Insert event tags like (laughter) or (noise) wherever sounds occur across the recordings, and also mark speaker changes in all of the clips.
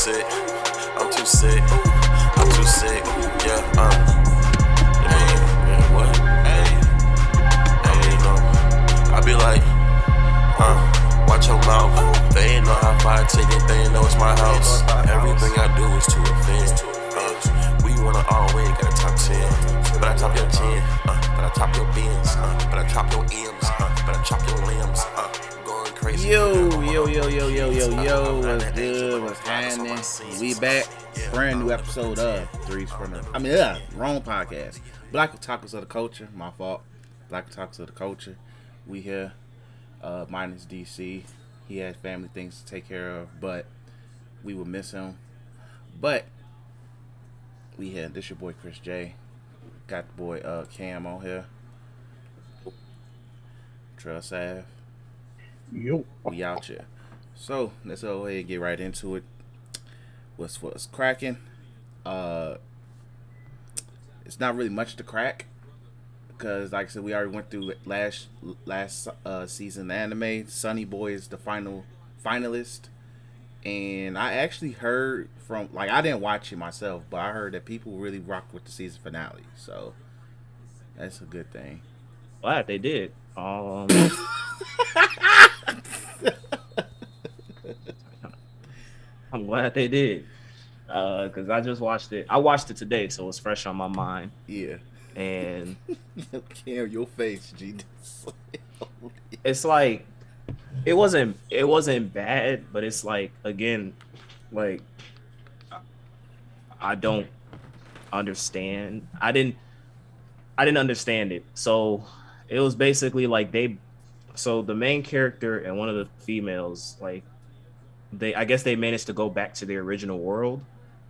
Speaker 1: sick. I'm too sick. I'm too sick. Yeah, uh. Hey, yeah, what? Hey. Hey, know. I be like, uh, watch your mouth. They ain't know how far I take it, they ain't know it's my house. Everything I do is to offend. Uh, we wanna always get a top 10. But I top your 10, uh, but I top your bins, uh, but I top your M's, uh, but I chop your limbs, uh, crazy.
Speaker 2: Yo, yo, yo, yo, yo, yo, yo, what's good? What's happening? We back. Brand new episode of Threes from the. I mean, yeah, wrong podcast. Black Otakus of the Culture. My fault. Black Otakus of the Culture. We here. Uh, minus DC. He has family things to take care of, but we will miss him. But we had this your boy Chris J. Got the boy uh Cam on here. Trust Ave.
Speaker 3: Yo.
Speaker 2: we out here. So let's go ahead and get right into it. What's what's cracking? Uh, it's not really much to crack because, like I said, we already went through last last uh, season anime. Sonny Boy is the final finalist, and I actually heard from like I didn't watch it myself, but I heard that people really rocked with the season finale. So that's a good thing.
Speaker 4: glad they did. Um, (laughs) (laughs) I'm glad they did uh, because I just watched it. I watched it today, so it's fresh on my mind.
Speaker 2: Yeah.
Speaker 4: And (laughs)
Speaker 2: Cam, your face, G. (laughs)
Speaker 4: it's like it wasn't it wasn't bad, but it's like again, like I don't understand. I didn't I didn't understand it. So it was basically like they so the main character and one of the females like they I guess they managed to go back to the original world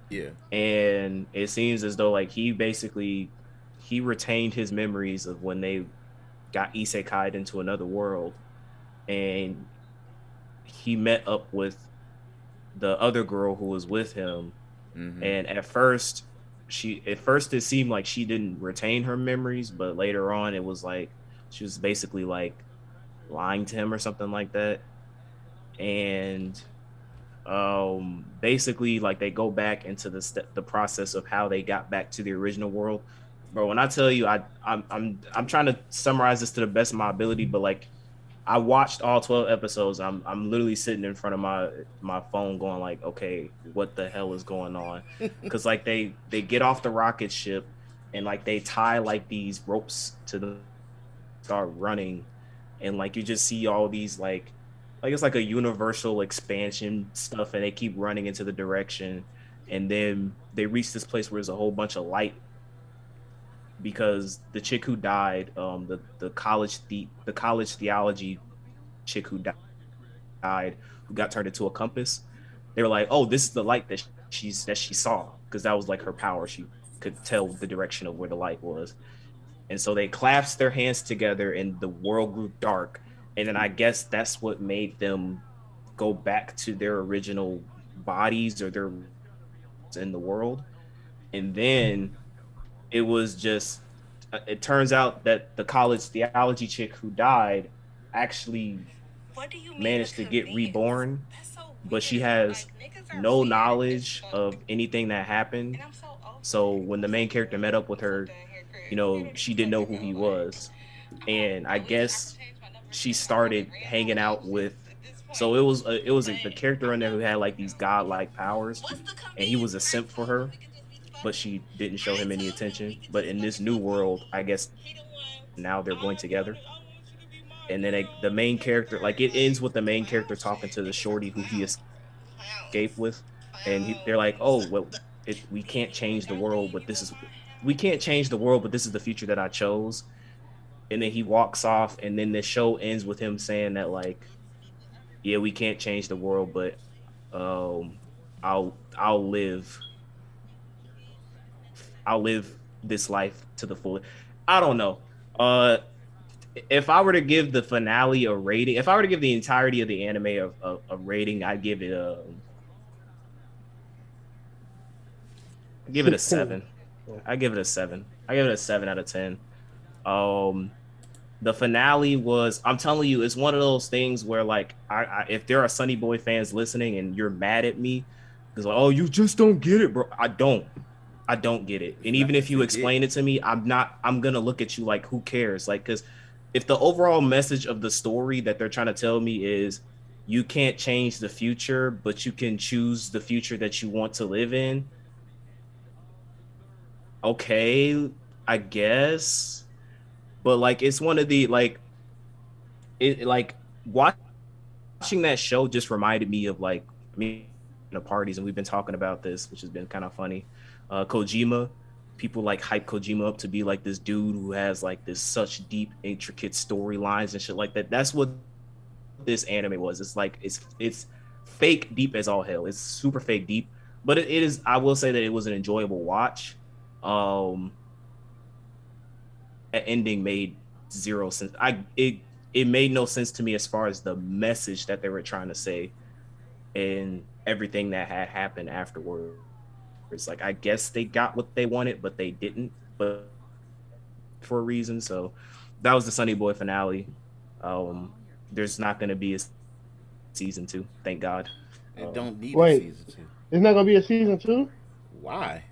Speaker 2: yeah.
Speaker 4: and it seems as though like he basically he retained his memories of when they got isekai'd into another world and he met up with the other girl who was with him
Speaker 2: Mhm.
Speaker 4: and at first she at first it seemed like she didn't retain her memories but later on it was like she was basically like lying to him or something like that. And um basically like they go back into the the process of how they got back to the original world. Bro when i tell you i i'm i'm, I'm trying to summarize this to the best of my ability but like i watched all 12 episodes. I'm i'm literally sitting in front of my my phone going like okay what the hell is going on? (laughs) Because like they they get off the rocket ship and like they tie like these ropes to the start running and like you just see all these like like it's like a universal expansion stuff and they keep running into the direction and then they reach this place where there's a whole bunch of light because the chick who died um the the college the the college theology chick who di- died who got turned into a compass they were like oh this is the light that she's that she saw because that was like her power. She could tell the direction of where the light was and so they clasped their hands together and the world grew dark. And then i guess that's what made them go back to their original bodies or their in the world. And then it was just uh, it turns out that the college theology chick who died actually managed to get reborn but she has no knowledge of anything that happened. So when the main character met up with her you know she didn't know who he was. And i guess she started hanging out with so it was a, it was a, the character in there who had like these godlike powers and he was a simp for her but she didn't show him any attention. But in this new world i guess now they're going together. And then the main character like it ends with the main character talking to the shorty who he escaped with. And he, they're like oh well it, we can't change the world but this is we can't change the world but this is the future that i chose. And then he walks off and then the show ends with him saying that like yeah we can't change the world but um i'll i'll live i'll live this life to the full i don't know. Uh if i were to give the finale a rating if i were to give the entirety of the anime a, a, a rating i'd give it a I'd give it a (laughs) seven i give it a seven i give it a seven out of ten um the finale was i'm telling you it's one of those things where like I, I if there are sonny boy fans listening and you're mad at me because like, oh, you just don't get it, bro. I don't. I don't get it. And even if you explain it to me, I'm not. I'm gonna look at you like, who cares? Like, because if the overall message of the story that they're trying to tell me is you can't change the future, but you can choose the future that you want to live in. Okay, I guess. But like it's one of the like it like watching that show just reminded me of like me in the parties and we've been talking about this, which has been kind of funny. Uh Kojima, people like hype Kojima up to be like this dude who has like this such deep, intricate storylines and shit like that. That's what this anime was. It's like it's it's fake deep as all hell. It's super fake deep, but it, it is. I will say that it was an enjoyable watch. Um, ending made zero sense. I it it made no sense to me as far as the message that they were trying to say, and everything that had happened afterward. It's like I guess they got what they wanted, but they didn't. But for a reason, so that was the Sonny Boy finale. Um, there's not going to be a season two. Thank God.
Speaker 2: It don't need
Speaker 3: wait, a season two. It's not going to be a season two.
Speaker 2: Why?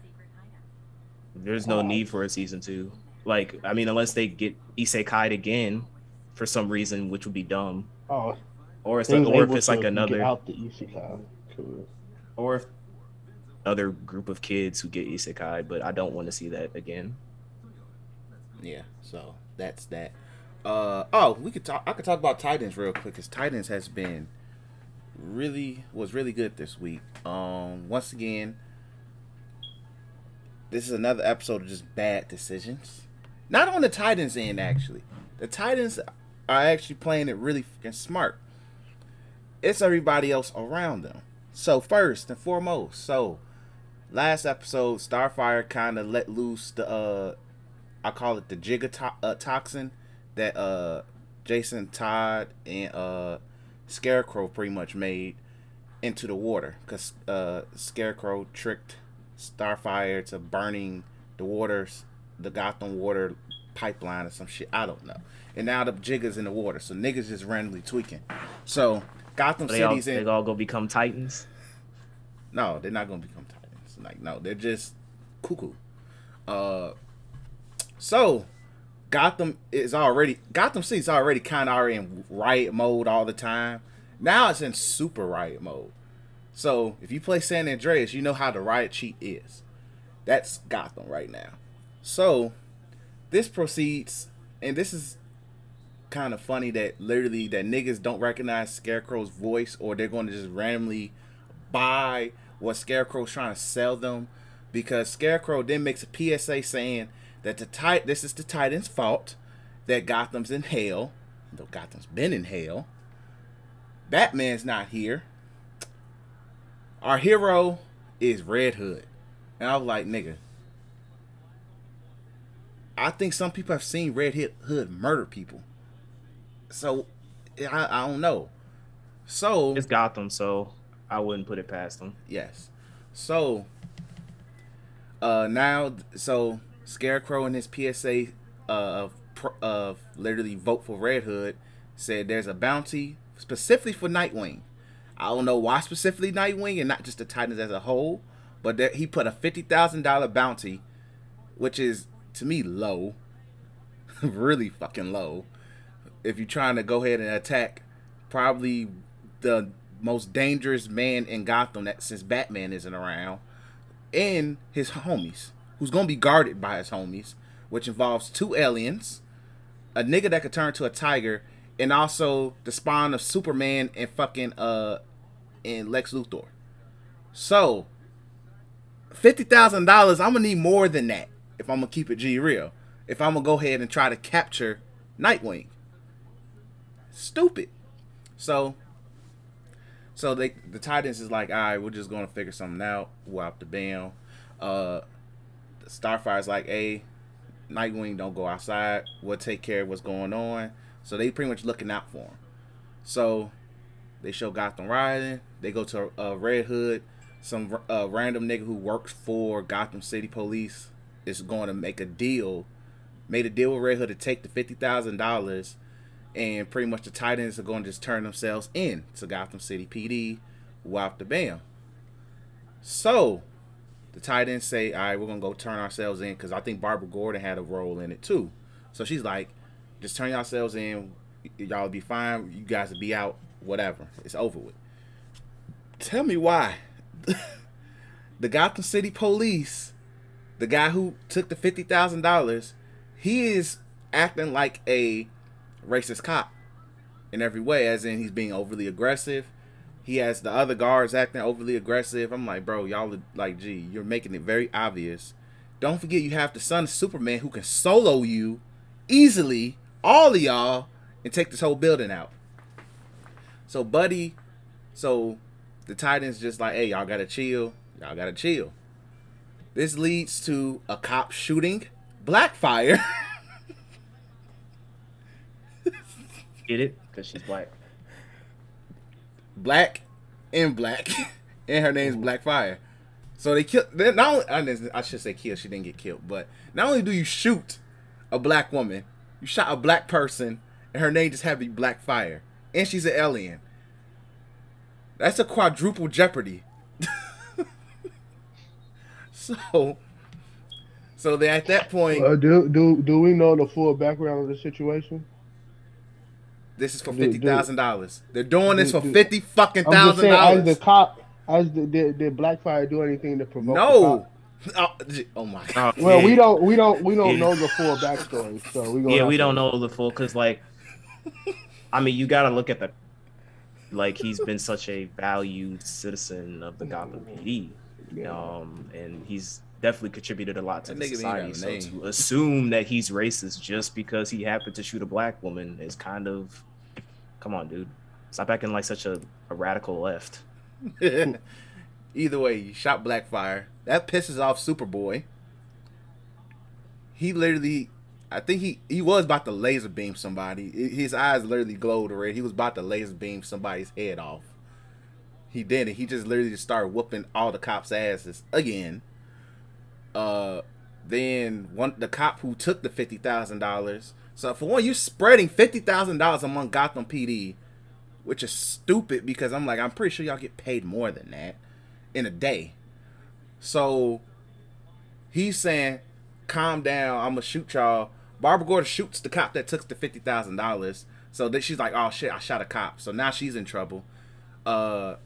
Speaker 4: There's no need for a season two. Like, I mean, unless they get Isekai again for some reason, which would be dumb.
Speaker 3: Oh.
Speaker 4: Or it's like, or if it's like another
Speaker 3: out the isekai. Cool.
Speaker 4: Or if other group of kids who get isekai, but I don't want to see that again.
Speaker 2: Yeah, so that's that. Uh oh, we could talk. I could talk about Titans real quick because Titans has been really was really good this week. Um, once again, this is another episode of just bad decisions. Not on the Titans end, actually. The Titans are actually playing it really fucking smart. It's everybody else around them. So first and foremost, so last episode, Starfire kind of let loose the uh, I call it the Giga uh, toxin that uh Jason Todd and uh Scarecrow pretty much made into the water because uh Scarecrow tricked Starfire to burning the waters, the Gotham water pipeline or some shit. I don't know. And now the jiggers in the water, so niggas just randomly tweaking. So Gotham
Speaker 4: they
Speaker 2: City's
Speaker 4: all,
Speaker 2: in.
Speaker 4: They all gonna become Titans.
Speaker 2: No, they're not gonna become Titans. Like no, they're just cuckoo. Uh, so Gotham is already Gotham City's already kind of already in riot mode all the time. Now it's in super riot mode. So if you play San Andreas, you know how the riot cheat is. That's Gotham right now. So this proceeds, and this is kind of funny that literally that niggas don't recognize Scarecrow's voice, or they're going to just randomly buy what Scarecrow's trying to sell them, because Scarecrow then makes a PSA saying that the tit- this is the Titans' fault that Gotham's in hell, though Gotham's been in hell. Batman's not here. Our hero is Red Hood. And I was like, nigga. I think some people have seen Red Hood murder people. So I, I don't know. So
Speaker 4: it's Gotham, so I wouldn't put it past them.
Speaker 2: Yes. So uh now so Scarecrow in his PSA uh, of of literally vote for Red Hood said there's a bounty specifically for Nightwing. I don't know why specifically Nightwing and not just the Titans as a whole, but there, he put a fifty thousand dollar bounty, which is to me low, (laughs) really fucking low. If you're trying to go ahead and attack, probably the most dangerous man in Gotham that since Batman isn't around, and his homies who's gonna be guarded by his homies, which involves two aliens, a nigga that could turn to a tiger, and also the spawn of Superman and fucking uh and Lex Luthor. So fifty thousand dollars, I'm gonna need more than that if I'm gonna keep it G real. If I'm gonna go ahead and try to capture Nightwing. Stupid. So so they the Titans is like, all right, we're just gonna figure something out. Whop the bam. Uh Starfire's like, hey, Nightwing, don't go outside. We'll take care of what's going on. So they pretty much looking out for him. So they show Gotham riding. They go to uh, Red Hood. Some uh, random nigga who works for Gotham City Police is going to make a deal. Made a deal with Red Hood to take the fifty thousand dollars, and pretty much the Titans are going to just turn themselves in to Gotham City PD. Whop the bam. So the Titans say, all right, we're gonna go turn ourselves in because I think Barbara Gordon had a role in it too. So she's like, just turn yourselves in. Y'all be fine. You guys will be out. Whatever. It's over with. Tell me why. (laughs) the Gotham City Police, the guy who took the fifty thousand dollars, he is acting like a racist cop in every way, as in he's being overly aggressive. He has the other guards acting overly aggressive. I'm like, bro, y'all are like, gee, you're making it very obvious. Don't forget you have the son of Superman who can solo you easily, all of y'all, and take this whole building out. So Buddy, so the Titans just like, hey, y'all gotta chill. Y'all gotta chill. This leads to a cop shooting Blackfire. (laughs)
Speaker 4: Get it? Because she's black.
Speaker 2: black and black, (laughs) and her name's Blackfire. So they kill. They not only I should say kill. She didn't get killed, but not only do you shoot a black woman, you shot a black person, and her name just had to be Blackfire, and she's an alien. That's a quadruple jeopardy. (laughs) so, so they at that point,
Speaker 3: Uh, do do do we know the full background of the situation?
Speaker 2: this is for
Speaker 3: do- do-
Speaker 2: fifty thousand dollars. They're doing this for
Speaker 3: do-
Speaker 2: fifty fucking thousand
Speaker 3: saying, as the cop, as the, did, did Blackfire do anything to provoke? the
Speaker 2: No.
Speaker 3: cop? (laughs)
Speaker 2: Oh, oh my
Speaker 4: Oh,
Speaker 2: god.
Speaker 3: Well,
Speaker 4: yeah.
Speaker 3: we don't, we don't, we don't
Speaker 4: Yeah.
Speaker 3: know the full backstory, so we
Speaker 4: Yeah, we don't know the full because, like, (laughs) I mean, you got to look at the like he's been such a valued citizen of the Gotham PD,
Speaker 3: Yeah.
Speaker 4: um, and he's definitely contributed a lot to
Speaker 2: That
Speaker 4: the society. So
Speaker 2: name.
Speaker 4: to assume that he's racist just because he happened to shoot a black woman is kind of, come on, dude, stop acting like such a, a radical left. (laughs)
Speaker 2: Either way, you shot Blackfire. That pisses off Superboy. He literally, I think he he was about to laser beam somebody. His eyes literally glowed red. He was about to laser beam somebody's head off. He didn't. He just literally just started whooping all the cops' asses again. Uh, then one the cop who took the fifty thousand dollars. So for one, you're spreading fifty thousand dollars among Gotham PD, which is stupid because I'm like I'm pretty sure y'all get paid more than that in a day. So he's saying, "Calm down. I'm gonna shoot y'all." Barbara Gordon shoots the cop that took the fifty thousand dollars. So then she's like, "Oh shit, I shot a cop." So now she's in trouble. Uh,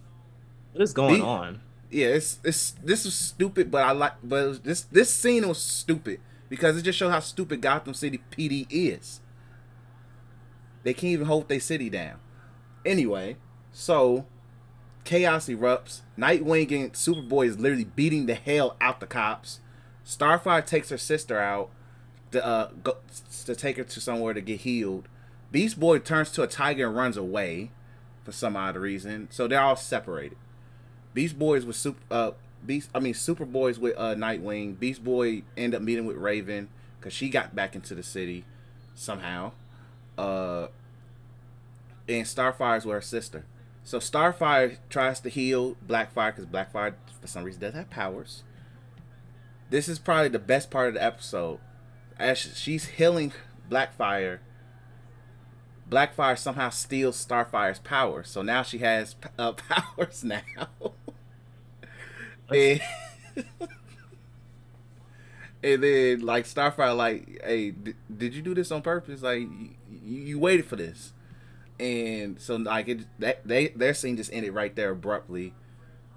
Speaker 4: What is going
Speaker 2: The-
Speaker 4: on?
Speaker 2: yeah, it's it's this is stupid, but I like, but this this scene was stupid because it just shows how stupid Gotham City PD is. They can't even hold their city down. Anyway, so chaos erupts. Nightwing and Superboy is literally beating the hell out the cops. Starfire takes her sister out to uh go, to take her to somewhere to get healed. Beast Boy turns to a tiger and runs away for some odd reason. So they're all separated. Beast Boys with super uh Beast I mean Superboy's with uh Nightwing. Beast Boy end up meeting with Raven because she got back into the city somehow. Uh and Starfire's with her sister. So Starfire tries to heal Blackfire because Blackfire for some reason does have powers. This is probably the best part of the episode. As she's healing Blackfire, Blackfire somehow steals Starfire's power. So now she has uh, (laughs) powers now. and, (laughs) and then like Starfire, like, hey, d- did you do this on purpose? Like, you, you waited for this, and so like it, that they their scene just ended right there abruptly,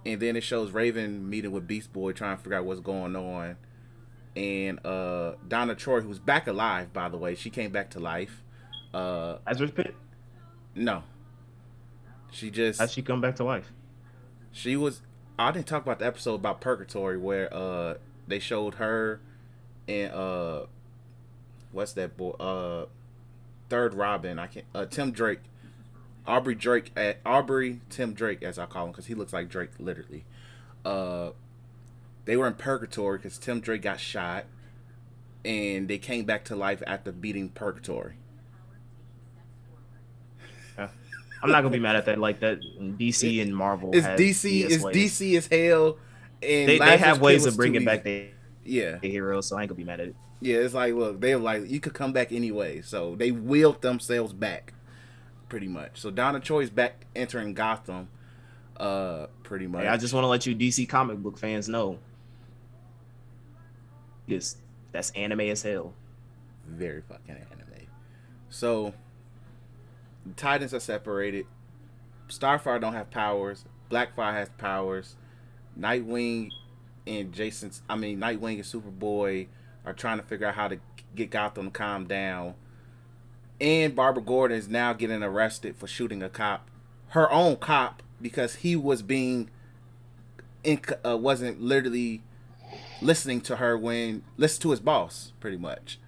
Speaker 2: and then it shows Raven meeting with Beast Boy trying to figure out what's going on, and uh Donna Troy, who's back alive by the way, she came back to life. Uh,
Speaker 4: Lazarus Pit?
Speaker 2: no, she just
Speaker 4: How'd she come back to life?
Speaker 2: she was I didn't talk about the episode about Purgatory where uh they showed her and uh what's that boy uh third Robin I can't uh Tim Drake Aubrey Drake at Aubrey Tim Drake as I call him because he looks like Drake literally uh they were in Purgatory because Tim Drake got shot and they came back to life after beating Purgatory (laughs)
Speaker 4: I'm not gonna be mad at that. Like that, DC and Marvel.
Speaker 2: it's DC it's
Speaker 4: ways.
Speaker 2: DC as hell and
Speaker 4: They, they have ways of bringing back the,
Speaker 2: yeah
Speaker 4: the heroes, so I ain't gonna be mad at it.
Speaker 2: Yeah, it's like, look, they were like, you could come back anyway. So they wheeled themselves back, pretty much. So Donna Troy's back entering Gotham. Uh, pretty much.
Speaker 4: Hey, I just want to let you DC comic book fans know. This that's anime as hell.
Speaker 2: very fucking anime. So, the Titans are separated. Starfire don't have powers. Blackfire has powers. Nightwing and Jason's, I mean Nightwing and Superboy are trying to figure out how to get Gotham to calm down. And Barbara Gordon is now getting arrested for shooting a cop, her own cop, because he was being, inc- uh, wasn't literally listening to her when listen to his boss, pretty much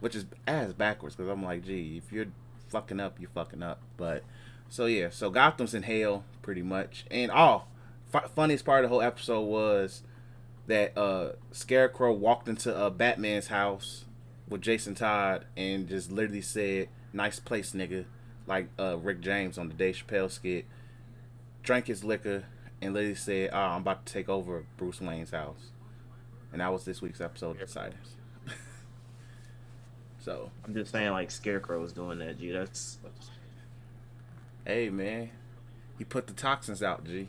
Speaker 2: which is as backwards because I'm like, gee, if you're fucking up, you're fucking up. But so yeah, so Gotham's in hell pretty much. And oh, fu- funniest part of the whole episode was that uh Scarecrow walked into uh, Batman's house with Jason Todd and just literally said, "Nice place, nigga," like uh Rick James on the Dave Chappelle skit. Drank his liquor and literally said, "Oh, I'm about to take over Bruce Wayne's house." And that was this week's episode of Silence. (laughs) so
Speaker 4: I'm just saying, like Scarecrow is doing that, G. That's
Speaker 2: Hey man, he put the toxins out, G.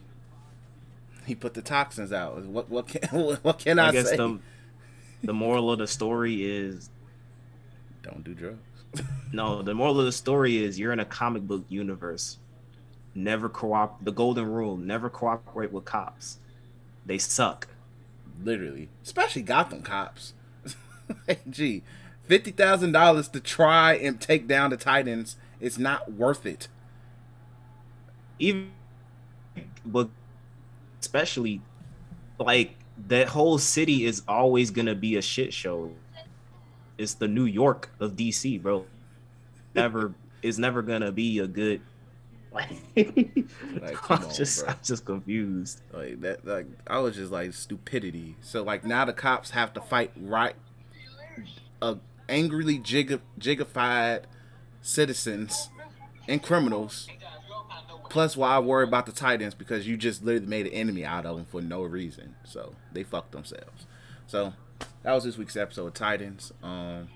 Speaker 2: He put the toxins out. What what can (laughs) what can I,
Speaker 4: I guess
Speaker 2: say?
Speaker 4: the (laughs) the moral of the story is
Speaker 2: Don't do drugs.
Speaker 4: no. The moral of the story is you're in a comic book universe. Never cooperate. The golden rule: never cooperate with cops. They suck.
Speaker 2: Literally, especially Gotham cops. (laughs) gee, fifty thousand dollars to try and take down the Titans is not worth it.
Speaker 4: even but especially like that whole city is always gonna be a shit show it's the new york of dc bro never is never gonna be a good like,
Speaker 2: come
Speaker 4: i'm
Speaker 2: on,
Speaker 4: just
Speaker 2: bro.
Speaker 4: i'm just confused
Speaker 2: Like that, like I was just like stupidity. So like now the cops have to fight right, uh, angrily jig- jigified citizens and criminals. Plus, why worry about the Titans because you just literally made an enemy out of them for no reason. So they fucked themselves. So that was this week's episode of Titans. Um,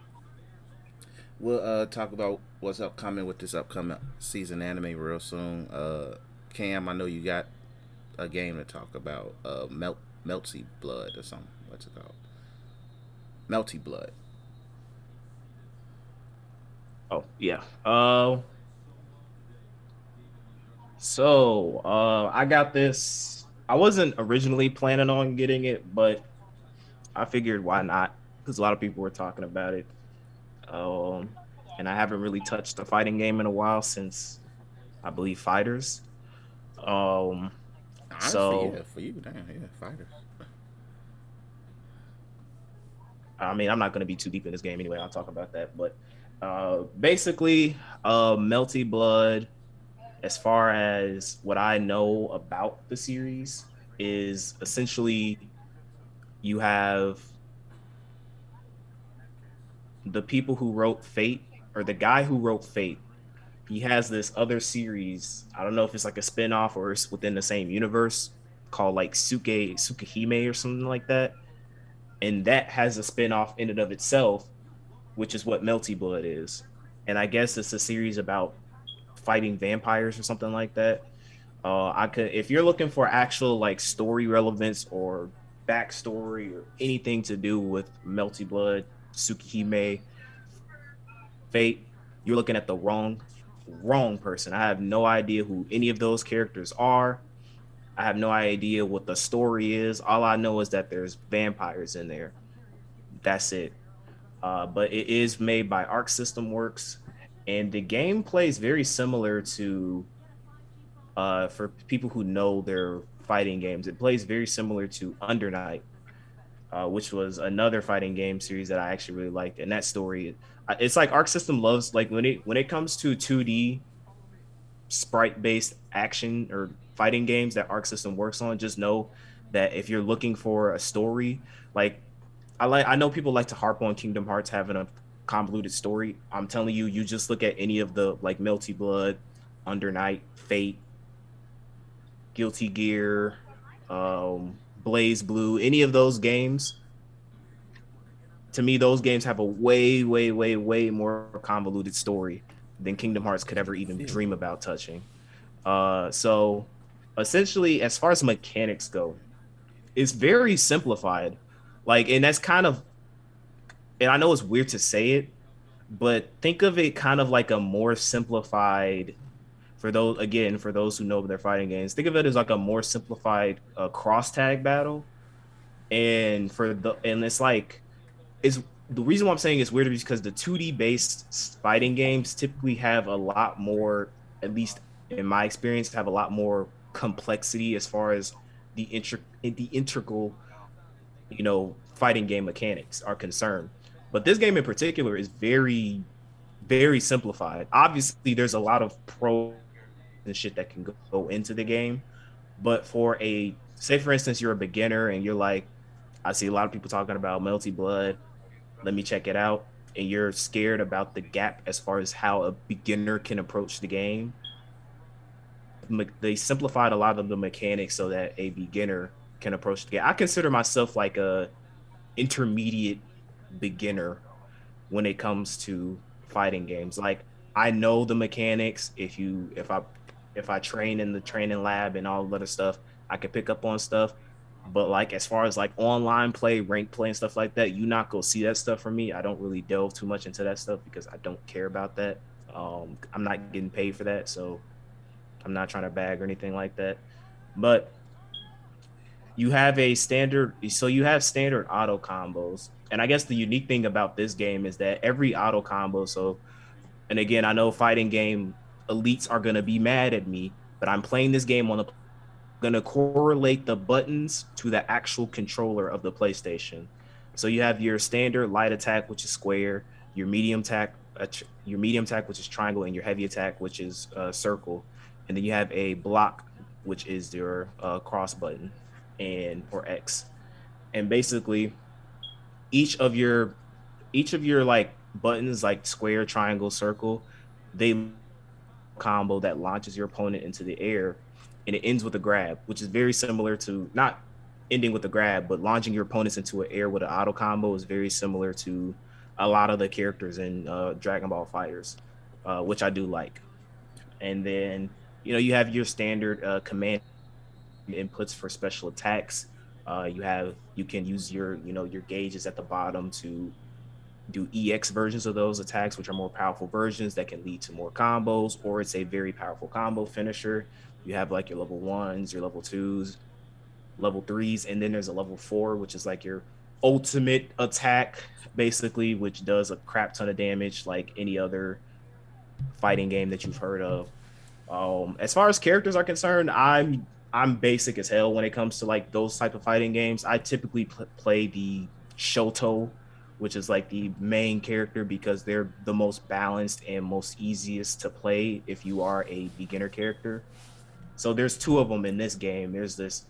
Speaker 2: we'll uh talk about what's upcoming with this upcoming season anime real soon. Uh, Cam, I know you got a game to talk about. Uh, melt melty blood or something. What's it called? Melty blood.
Speaker 4: oh yeah uh so uh i got this i wasn't originally planning on getting it but I figured why not? Because a lot of people were talking about it. Um, and I haven't really touched a fighting game in a while since I believe Fighters. Um,
Speaker 2: Honestly,
Speaker 4: So-
Speaker 2: yeah, for you, damn, yeah, fighters.
Speaker 4: I mean, I'm not going to be too deep in this game anyway. I'll talk about that. But uh, basically, uh, Melty Blood, as far as what I know about the series, is essentially you have the people who wrote Fate, or the guy who wrote Fate. He has this other series. I don't know if it's like a spin-off or it's within the same universe called like Suke Tsukihime or something like that and that has a spin-off in and of itself which is what melty blood is and i guess it's a series about fighting vampires or something like that uh i could if you're looking for actual like story relevance or backstory or anything to do with melty blood tsukihime fate you're looking at the wrong wrong person i have no idea who any of those characters are I have no idea what the story is. All I know is that there's vampires in there. That's it. Uh, but it is made by Arc System Works, and the gameplay is very similar to. Uh, for people who know their fighting games, it plays very similar to Under Night, uh, which was another fighting game series that I actually really liked. And that story, it's like Arc System loves like when it when it comes to 2D sprite based action or fighting games that Arc System works on, just know that if you're looking for a story, like I like I know people like to harp on Kingdom Hearts having a convoluted story. I'm telling you, you just look at any of the like Melty Blood, Under Night, Fate, Guilty Gear, um, BlazBlue, any of those games. To me, those games have a way, way, way, way more convoluted story than Kingdom Hearts could ever even dream about touching. Uh, so essentially, as far as mechanics go, it's very simplified. Like, and that's kind of, and I know it's weird to say it, but think of it kind of like a more simplified for those again for those who know their fighting games think of it as like a more simplified uh, cross tag battle and for the and it's like is the reason why i'm saying it's weird is because the 2d based fighting games typically have a lot more at least in my experience have a lot more complexity as far as the inter- the integral you know fighting game mechanics are concerned but this game in particular is very, very simplified. Obviously, there's a lot of pro and shit that can go into the game. But for a say for instance, you're a beginner and you're like, I see a lot of people talking about Melty Blood. Let me check it out. And you're scared about the gap as far as how a beginner can approach the game. They simplified a lot of the mechanics so that a beginner can approach the game. I consider myself like a intermediate beginner when it comes to fighting games. Like I know the mechanics. If you if I if I train in the training lab and all the other stuff, I can pick up on stuff. But like as far as like online play, rank play and stuff like that, you not go see that stuff from me. I don't really delve too much into that stuff because I don't care about that. Um, I'm not getting paid for that, so I'm not trying to bag or anything like that. But you have a standard so you have standard auto combos and i guess the unique thing about this game is that every auto combo so and again i know fighting game elites are going to be mad at me but i'm playing this game on the going to correlate the buttons to the actual controller of the playstation so you have your standard light attack which is square your medium attack uh, your medium attack which is triangle and your heavy attack which is uh, circle and then you have a block which is your uh, cross button and or X. And basically each of your each of your like buttons like square, triangle, circle, they combo that launches your opponent into the air and it ends with a grab, which is very similar to not ending with a grab, but launching your opponents into an air with an auto combo is very similar to a lot of the characters in uh, Dragon Ball Fighters, uh, which I do like. And then you know you have your standard uh, command inputs for special attacks. Uh, you have you can use your you know your gauges at the bottom to do EX versions of those attacks, which are more powerful versions that can lead to more combos, or it's a very powerful combo finisher. You have like your level ones, your level twos, level threes, and then there's a level four, which is like your ultimate attack, basically, which does a crap ton of damage, like any other fighting game that you've heard of. Um, as far as characters are concerned, I'm I'm basic as hell when it comes to like those type of fighting games. I typically pl- play the Shoto, which is like the main character because they're the most balanced and most easiest to play if you are a beginner character. So there's two of them in this game. There's this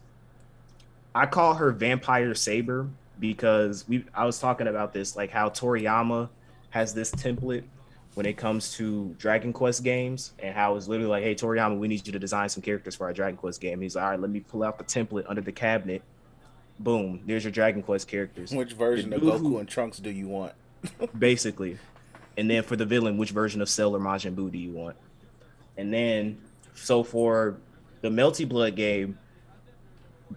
Speaker 4: I call her Vampire Saber because we I was talking about this like how Toriyama has this template when it comes to Dragon Quest games and how it's literally like, hey, Toriyama, we need you to design some characters for our Dragon Quest game. He's like, all right, let me pull out the template under the cabinet. Boom, there's your Dragon Quest characters.
Speaker 2: Which version of Goku and Trunks do you want? (laughs)
Speaker 4: basically. And then for the villain, which version of Cell or Majin Buu do you want? And then, so for the Melty Blood game,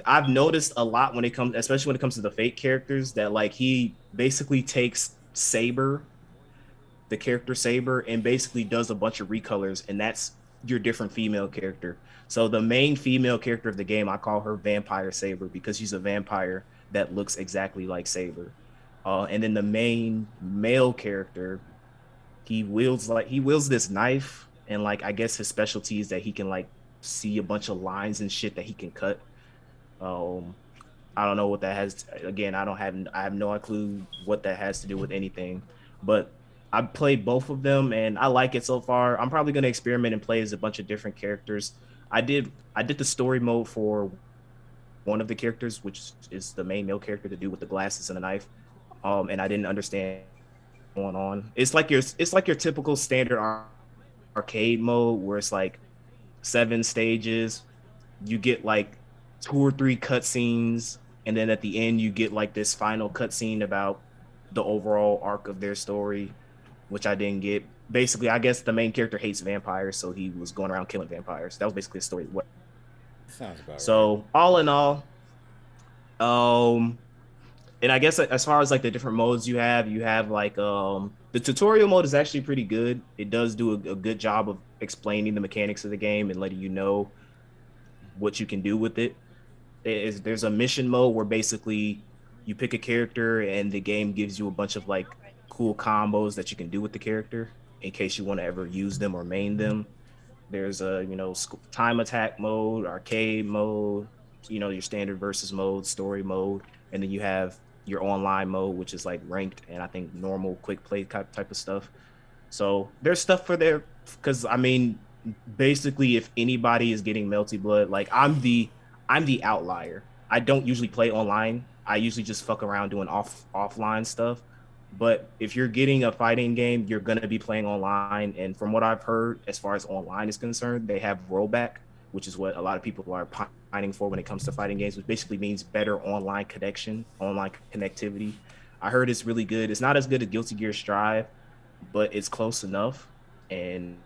Speaker 4: I've noticed a lot when it comes, especially when it comes to the Fate characters, that like he basically takes Saber the character Saber and basically does a bunch of recolors, and that's your different female character. So the main female character of the game, I call her Vampire Saber because she's a vampire that looks exactly like Saber. Uh, and then the main male character, he wields like he wields this knife, and like I guess his specialty is that he can like see a bunch of lines and shit that he can cut. Um, I don't know what that has. To, again, I don't have I have no clue what that has to do with anything. But I played both of them and I like it so far. I'm probably gonna experiment and play as a bunch of different characters. I did I did the story mode for one of the characters, which is the main male character to do with the glasses and the knife. Um, and I didn't understand going on. It's like your it's like your typical standard arcade mode where it's like seven stages. You get like two or three cutscenes, and then at the end you get like this final cutscene about the overall arc of their story which I didn't get. Basically, I guess the main character hates vampires, so he was going around killing vampires. That was basically the story. What?
Speaker 2: Sounds about right.
Speaker 4: So all in all, um, and I guess as far as like the different modes you have, you have like um the tutorial mode is actually pretty good. It does do a, a good job of explaining the mechanics of the game and letting you know what you can do with it. Is there's a mission mode where basically you pick a character and the game gives you a bunch of like cool combos that you can do with the character in case you want to ever use them or main mm-hmm. them. There's a you know time attack mode, arcade mode, you know your standard versus mode, story mode, and then you have your online mode, which is like ranked and I think normal quick play type type of stuff. So there's stuff for there because I mean, basically, if anybody is getting Melty Blood, like I'm the I'm the outlier. I don't usually play online. I usually just fuck around doing off offline stuff. But if you're getting a fighting game, you're gonna be playing online. And from what I've heard, as far as online is concerned, they have rollback, which is what a lot of people are pining for when it comes to fighting games, which basically means better online connection, online connectivity. I heard it's really good. It's not as good as Guilty Gear Strive, but it's close enough. And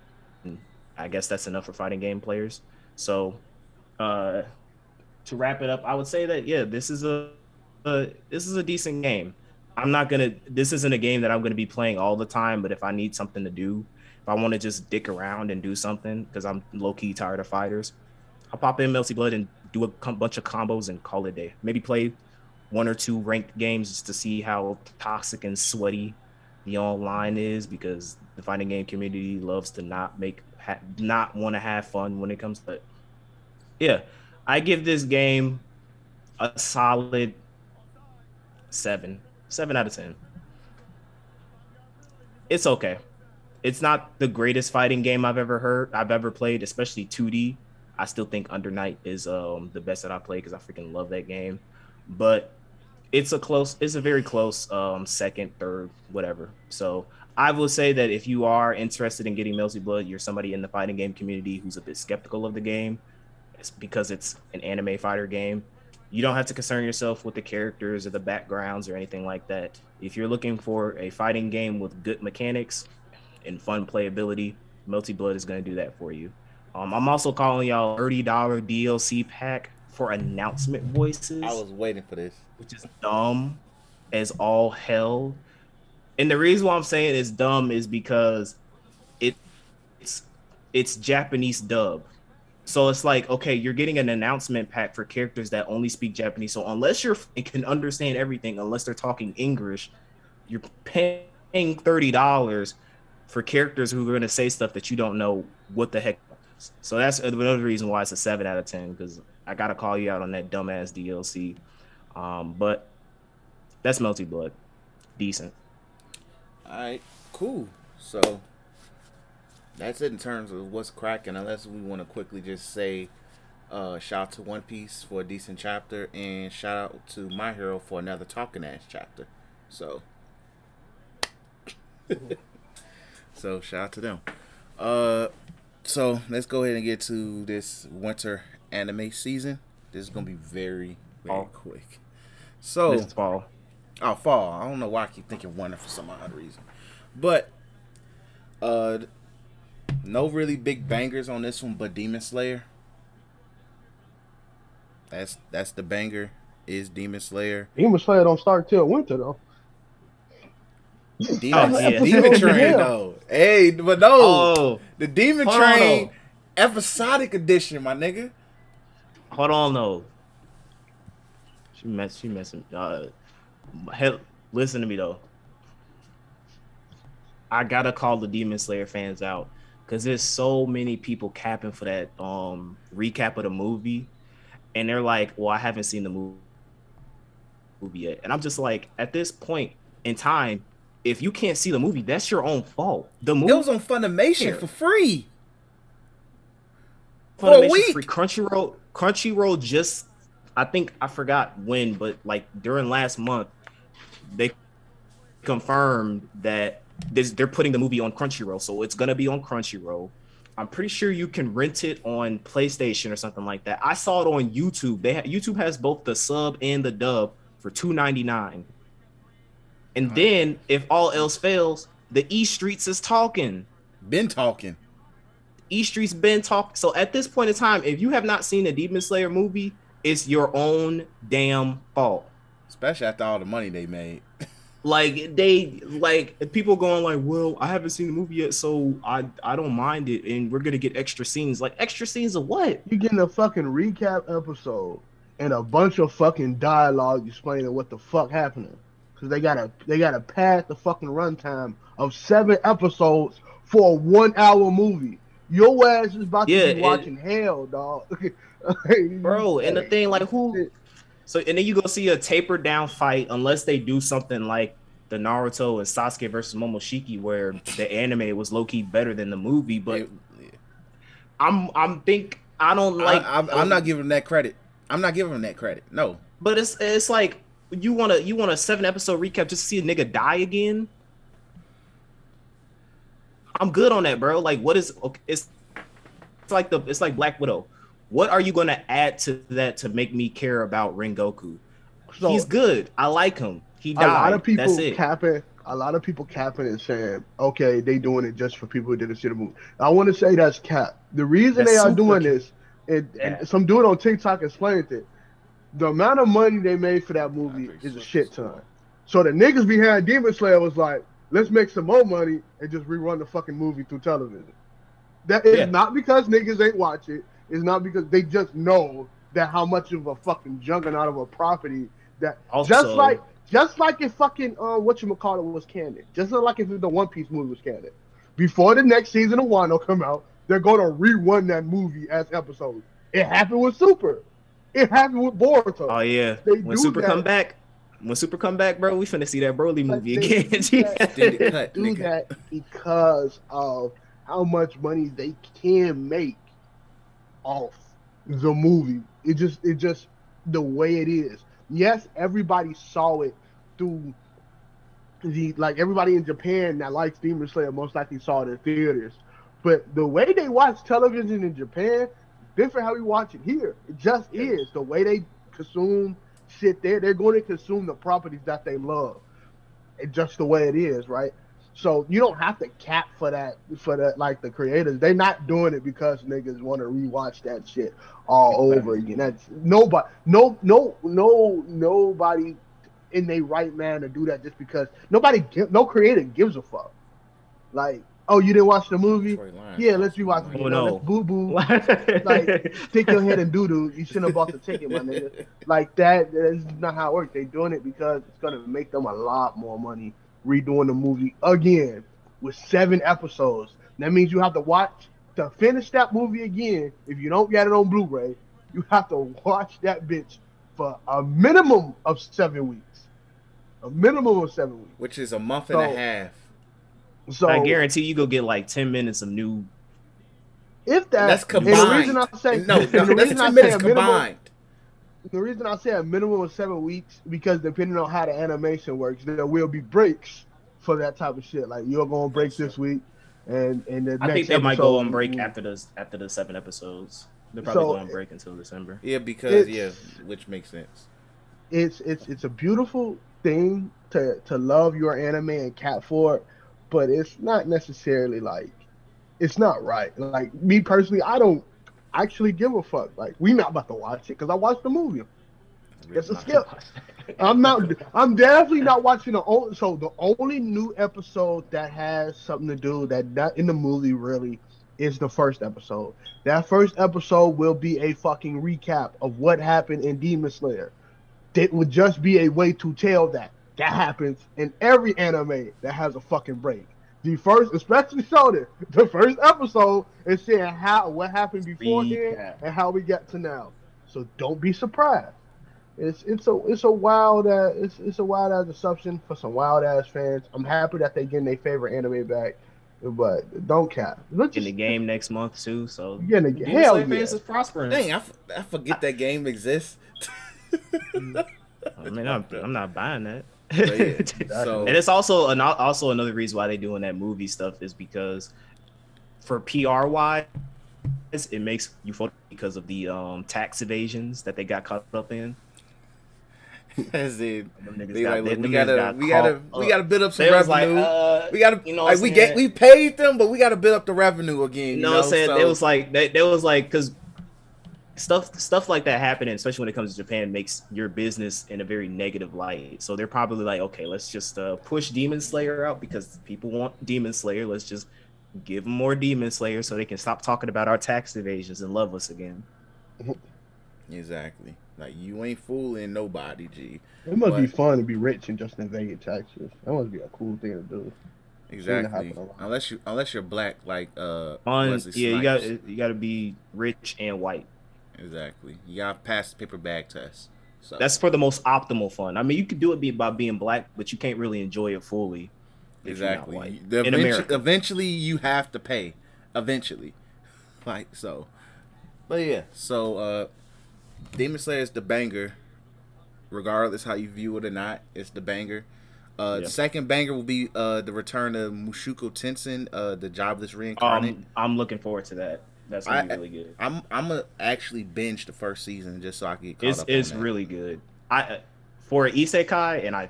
Speaker 4: I guess that's enough for fighting game players. So, uh, to wrap it up, I would say that yeah, this is a, a this is a decent game. I'm not gonna. This isn't a game that I'm gonna be playing all the time. But if I need something to do, if I want to just dick around and do something, because I'm low key tired of fighters, I'll pop in Melty Blood and do a com- bunch of combos and call it day. Maybe play one or two ranked games just to see how toxic and sweaty the online is, because the fighting game community loves to not make ha- not want to have fun when it comes to. It. Yeah, I give this game a solid seven seven out of ten. It's okay. It's not the greatest fighting game I've ever heard, I've ever played, especially 2D. I still think Under Night is um, the best that I play because I freaking love that game. But it's a close, it's a very close um, second, third, whatever. So I will say that if you are interested in getting Melty Blood, you're somebody in the fighting game community who's a bit skeptical of the game. It's because it's an anime fighter game you don't have to concern yourself with the characters or the backgrounds or anything like that. If you're looking for a fighting game with good mechanics and fun playability, Melty Blood is going to do that for you. Um, I'm also calling y'all $30 DLC pack for announcement voices.
Speaker 2: I was waiting for this.
Speaker 4: Which is dumb as all hell. And the reason why I'm saying it's dumb is because it, it's it's Japanese dub. So it's like, okay, you're getting an announcement pack for characters that only speak Japanese. So unless you're can understand everything, unless they're talking English, you're paying thirty dollars for characters who are going to say stuff that you don't know what the heck. So that's another reason why it's a seven out of ten because I gotta call you out on that dumbass DLC. Um, but that's Melty Blood, decent.
Speaker 2: All right, cool. So that's it in terms of what's cracking. Unless we want to quickly just say, uh, shout out to One Piece for a decent chapter, and shout out to My Hero for another talking ass chapter. So, (laughs) so shout out to them. Uh, so let's go ahead and get to this winter anime season. This is gonna be very, very quick. So
Speaker 4: this fall.
Speaker 2: Oh, fall. I don't know why I keep thinking winter for some odd reason, but uh no really big bangers on this one, but Demon Slayer. That's that's the banger. Is Demon Slayer?
Speaker 3: Demon Slayer don't start till winter though.
Speaker 2: Demon, (laughs) oh, yeah. Demon Train though. Hey, but no, oh, the Demon Train on, episodic edition, my nigga.
Speaker 4: Hold on, though. She mess. She messing. Uh, hell, listen to me though. I gotta call the Demon Slayer fans out because there's so many people capping for that um recap of the movie, and they're like, "Well, I haven't seen the movie yet," and I'm just like, at this point in time, if you can't see the movie, that's your own fault. The movie
Speaker 2: it was on Funimation for free.
Speaker 4: Funimation for a week. Free. Crunchyroll, Crunchyroll just, I think I forgot when, but like during last month, they confirmed that they're putting the movie on Crunchyroll, so it's gonna be on Crunchyroll. I'm pretty sure you can rent it on PlayStation or something like that. I saw it on YouTube. They ha- YouTube has both the sub and the dub for two ninety nine. And then, if all else fails, the E Streets is talking.
Speaker 2: Been talking.
Speaker 4: E Street's been talking. So at this point in time, if you have not seen a Demon Slayer movie, it's your own damn fault.
Speaker 2: Especially after all the money they made. (laughs)
Speaker 4: Like they like people going like, well, I haven't seen the movie yet, so I I don't mind it, and we're gonna get extra scenes. Like extra scenes of what?
Speaker 3: you're getting a fucking recap episode and a bunch of fucking dialogue explaining what the fuck happening. Cause they gotta they gotta pad the fucking runtime of seven episodes for a one hour movie. Your ass is about
Speaker 4: Yeah,
Speaker 3: to be watching hell, dog. (laughs)
Speaker 4: Bro, and the thing like who So and then you go see a tapered down fight unless they do something like the Naruto and Sasuke versus Momoshiki where the anime was low key better than the movie. But
Speaker 2: It-
Speaker 4: I'm I'm think I don't like.
Speaker 2: I, I'm, I'm not giving them that credit. I'm not giving them that credit. No.
Speaker 4: But it's it's like you want to you want a seven episode recap just to see a nigga die again. I'm good on that, bro. Like, what is okay, it's it's like the it's like Black Widow. What are you gonna add to that to make me care about Rengoku?
Speaker 3: So,
Speaker 4: He's good. I like him. He died.
Speaker 3: a lot of people
Speaker 4: That's it.
Speaker 3: capping a lot of people capping and saying, okay, they doing it just for people who didn't see the movie. I want to say that's cap. The reason
Speaker 4: That's
Speaker 3: they are doing
Speaker 4: cap.
Speaker 3: this, and,
Speaker 4: Yeah.
Speaker 3: and some dude on TikTok explained it. The amount of money they made for that movie
Speaker 2: Patrick
Speaker 3: is a shit ton. So the niggas behind Demon Slayer was like, let's make some more money and just rerun the fucking movie through television. That is
Speaker 4: Yeah.
Speaker 3: not because niggas ain't watch it. It's not because they just know that how much of a fucking juggernaut of a property that just like just like if fucking uh what you call it was canon. Just like if the One Piece movie was canon. Before the next season of Wano come out, they're gonna rerun that movie as episodes. It happened with Super. It happened with Boruto.
Speaker 4: Oh yeah.
Speaker 3: They
Speaker 4: When
Speaker 3: do
Speaker 4: Super
Speaker 3: that.
Speaker 4: come back, when Super come back, bro, we finna see that Broly movie
Speaker 3: they
Speaker 4: again.
Speaker 3: do (laughs) that.
Speaker 2: Extended
Speaker 3: do that because of how much money they can make off the movie. It just it just the way it is. Yes, everybody saw it through the like everybody in Japan that likes Demon Slayer most likely saw it in theaters. But the way they watch television in Japan, different how we watch it here. It just is the way they consume shit there. They're going to consume the properties that they love. It's just the way it is, right? So you don't have to cap for that for that like the creators. They're not doing it because niggas want to rewatch that shit all over again. That's nobody no no no nobody in their right man to do that just because nobody no creator gives a fuck. Like, oh you didn't watch the movie? Yeah, let's rewatch it.
Speaker 4: Oh, no.
Speaker 3: Let's boo boo. (laughs) like stick your head in doo doo. You shouldn't have bought the ticket, my nigga. Like that. That's not how it works. They're doing it because it's gonna make them a lot more money redoing the movie again with seven episodes. That means you have to watch to finish that movie again. If you don't get it on Blu-ray, you have to watch that bitch for a minimum of seven weeks. A minimum of seven weeks.
Speaker 2: Which is a month and a half.
Speaker 3: So
Speaker 4: I guarantee you go get like ten minutes of new.
Speaker 3: if that
Speaker 2: That's
Speaker 3: and
Speaker 2: combined.
Speaker 3: the reason I say
Speaker 2: no, no,
Speaker 3: the
Speaker 2: that's
Speaker 3: reason I
Speaker 2: ten
Speaker 3: say
Speaker 2: minutes
Speaker 3: a minimum-
Speaker 2: combined.
Speaker 3: The reason I say a minimum of seven weeks because depending on how the animation works, there will be breaks for that type of shit. Like you're going to break this week, and and the
Speaker 4: I
Speaker 3: next
Speaker 4: think they might go on break after the after the seven episodes. They're probably
Speaker 3: So-
Speaker 4: going on break until December.
Speaker 2: Yeah, because yeah, which makes sense.
Speaker 3: It's it's it's a beautiful thing to to love your anime and cat for it, but it's not necessarily like it's not right. Like me personally, I don't actually give a fuck. Like we not about to watch it because I watched the movie. It's a skip. I'm not. I'm definitely not watching the only. So the only new episode that has something to do that not in the movie really is the first episode. That first episode will be a fucking recap of what happened in Demon Slayer. It would just be a way to tell that that happens in every anime that has a fucking break. The first, especially Shonen, the first episode is saying how what happened before then and how we got to now. So don't be surprised. It's it's a it's a wild uh, it's it's a wild ass assumption for some wild ass fans. I'm happy that they getting their favorite anime back, but don't cap. Let's
Speaker 4: in the game next month too. So
Speaker 3: get in the
Speaker 4: Demon
Speaker 3: hell yeah.
Speaker 4: fans is prospering.
Speaker 2: Dang, I, f- I forget that game exists.
Speaker 4: I mean, I'm, I'm not buying that.
Speaker 2: So, yeah, (laughs) so
Speaker 4: and it's also an, also another reason why they doing that movie stuff is because for PR wise, it makes you vote because of the um, tax evasions that they got caught up in. (laughs)
Speaker 2: As in, they
Speaker 4: got-
Speaker 2: like, look,
Speaker 4: them
Speaker 2: we gotta,
Speaker 4: got
Speaker 2: we gotta,
Speaker 4: caught
Speaker 2: we gotta build up some
Speaker 4: They was like,
Speaker 2: revenue.
Speaker 4: uh,
Speaker 2: we gotta,
Speaker 4: you know
Speaker 2: like, we get, we paid them, but we gotta build up the revenue again.
Speaker 4: You know what I'm saying?
Speaker 2: So-
Speaker 4: They was like, they, they was like, because stuff stuff like that happening, especially when it comes to Japan, makes your business in a very negative light. So they're probably like, okay, let's just uh, push Demon Slayer out because people want Demon Slayer. Let's just give them more Demon Slayer so they can stop talking about our tax evasions and love us again. (laughs)
Speaker 2: exactly. Like you ain't fooling nobody, G.
Speaker 3: It must be fun to be rich and just evade taxes. That must be a cool thing to do.
Speaker 2: Exactly.
Speaker 3: happen a lot.
Speaker 2: Unless you, unless you're black, like uh,
Speaker 4: On yeah, you got you got to be rich and white.
Speaker 2: Exactly. You gotta pass the paper bag test. So
Speaker 4: That's for the most optimal fun. I mean, you could do it be- by being black, but you can't really enjoy it fully. if you're not
Speaker 2: exactly. The
Speaker 4: In
Speaker 2: eventu-
Speaker 4: America.
Speaker 2: eventually, you have to pay. Eventually, (laughs) like so. But yeah, so uh, Demon Slayer is the banger. Regardless how you view it or not, it's the banger. Uh,
Speaker 4: Yeah.
Speaker 2: The second banger will be uh, the return of Mushoku Tensei, uh, the jobless reincarnate.
Speaker 4: Um, I'm looking forward to that. That's gonna be really good.
Speaker 2: I'm I'm gonna actually binge the first season just so I can get caught
Speaker 4: It's
Speaker 2: up.
Speaker 4: it's really good. I uh, for isekai, and I,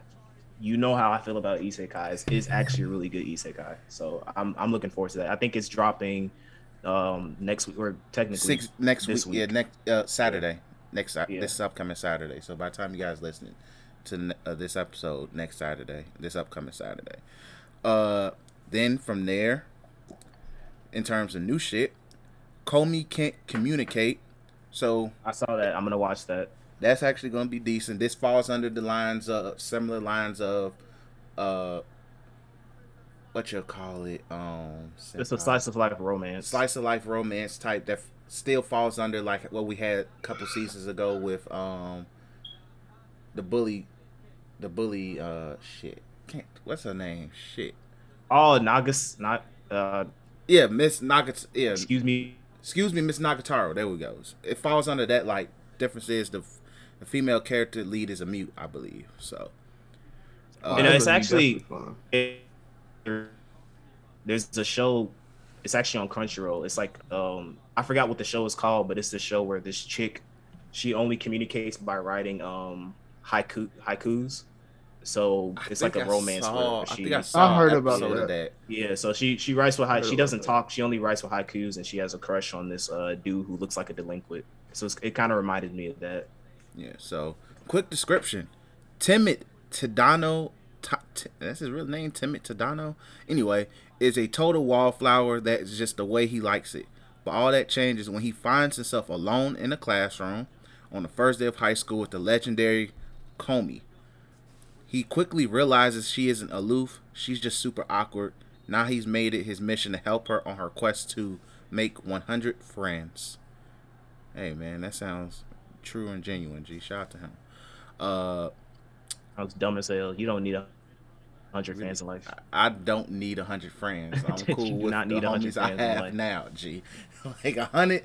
Speaker 4: you know how I feel about isekais. It's actually a really good isekai. So I'm I'm looking forward to that. I think it's dropping um next week or technically
Speaker 2: six next week,
Speaker 4: this
Speaker 2: Yeah, next uh, Saturday, next
Speaker 4: Yeah.
Speaker 2: this upcoming Saturday. So by the time you guys listening to uh, this episode next Saturday, this upcoming Saturday, uh, then from there, in terms of new shit, Komi can't communicate, so
Speaker 4: I saw that. I'm gonna watch that.
Speaker 2: that's actually gonna be decent. This falls under the lines of similar lines of, uh, what you call it, um,
Speaker 4: It's a slice of life romance.
Speaker 2: slice of life romance type that f- still falls under like what we had a couple seasons ago with um the bully the bully uh shit can't what's her name shit
Speaker 4: Oh, Nagas, not uh,
Speaker 2: yeah miss Nagat yeah
Speaker 4: excuse me.
Speaker 2: Excuse me miss Nagatoro. There we go. It falls under that like difference is the f- the female character lead is a mute I believe so. Uh,
Speaker 4: You know, it's actually- it- there's a show it's actually on crunchyroll. It's like um i forgot what the show is called but it's the show where this chick she only communicates by writing um haiku haikus so
Speaker 2: I
Speaker 4: it's like
Speaker 2: think
Speaker 4: a
Speaker 2: I
Speaker 4: romance
Speaker 2: saw-
Speaker 4: where
Speaker 2: I think I saw
Speaker 3: I heard about
Speaker 2: episode of
Speaker 3: that.
Speaker 4: yeah so she she writes with hai-
Speaker 3: Heard
Speaker 4: she doesn't
Speaker 3: that.
Speaker 4: talk she only writes with haikus and she has a crush on this uh dude who looks like a delinquent so it's, it kind of reminded me of that
Speaker 2: Yeah. So, quick description: Timid Tadano. Ta- T- that's his real name, Timid Tadano. Anyway, is a total wallflower that is just the way he likes it. But all that changes when he finds himself alone in a classroom on the first day of high school with the legendary Komi. He quickly realizes she isn't aloof. She's just super awkward. Now he's made it his mission to help her on her quest to make 100 friends. Hey man, that sounds true and genuine. G, shout out to him. Uh,
Speaker 4: i was dumb as hell you don't need a hundred fans in life
Speaker 2: I don't need a hundred friends. (laughs) I'm cool
Speaker 4: do
Speaker 2: with
Speaker 4: not
Speaker 2: the
Speaker 4: need 100
Speaker 2: homies I have now. G, (laughs) like a hundred.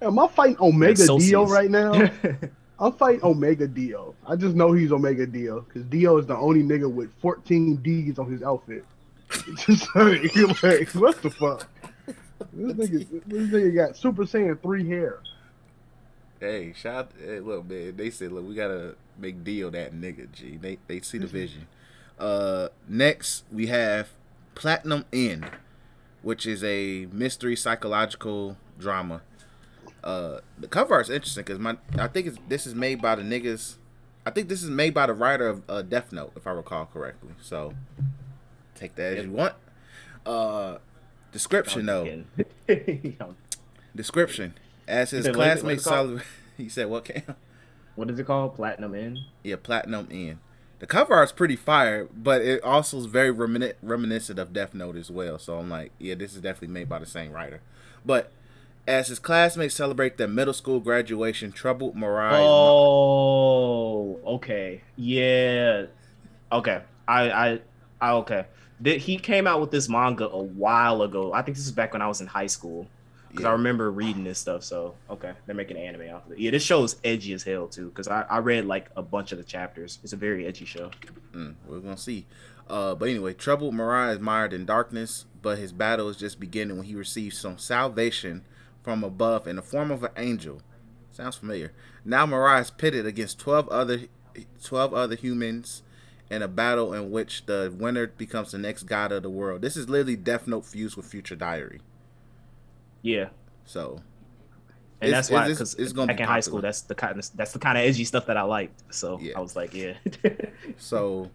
Speaker 3: Am I fighting Omega
Speaker 4: Like
Speaker 3: Dio right now? (laughs) I'm fighting Omega Dio. I just know he's Omega Dio because Dio is the only nigga with 14 D's on his outfit. (laughs) just (laughs) like, what the fuck? This nigga, this nigga got Super Saiyan 3 hair.
Speaker 2: Hey, shout. Hey, look, man. They said, look, we gotta make deal that nigga. G, they they see the vision. Uh, next we have Platinum End, which is a mystery psychological drama. Uh, the cover art's interesting because my I think it's this is made by the niggas. I think this is made by the writer of uh, Death Note, if I recall correctly. So take that as you want. Uh, description though. (laughs) Description. As his
Speaker 4: said, what is
Speaker 2: classmate? Solid, (laughs) he said, "What cam?
Speaker 4: what is it called platinum in
Speaker 2: Yeah, Platinum End. The cover art's pretty fire, but it also is very remin- reminiscent of Death Note as well. So I'm like, yeah, this is definitely made by the same writer. But as his classmates celebrate their middle school graduation, troubled Mirai.
Speaker 4: Oh, okay. Yeah. Okay. I I, I okay. Did, he came out with this manga a while ago. I think this is back when I was in high school. Because I remember reading this stuff. So okay, they're making an anime off of it. Yeah, this show is edgy as hell too. Because I, I read like a bunch of the chapters. It's a very edgy show.
Speaker 2: Mm, we're gonna see. Uh, but anyway, troubled Mirai is mired in darkness, but his battle is just beginning when he receives some salvation from above in the form of an angel. Sounds familiar. Now Mirai is pitted against twelve other 12 other humans in a battle in which the winner becomes the next god of the world. This is literally Death Note fused with Future Diary.
Speaker 4: Yeah,
Speaker 2: So
Speaker 4: and
Speaker 2: It's-
Speaker 4: that's why because
Speaker 2: it's gonna
Speaker 4: back
Speaker 2: be
Speaker 4: in high school, that's the kind of that's the kind of edgy stuff that I liked. So
Speaker 2: Yeah.
Speaker 4: I was like, yeah. (laughs)
Speaker 2: So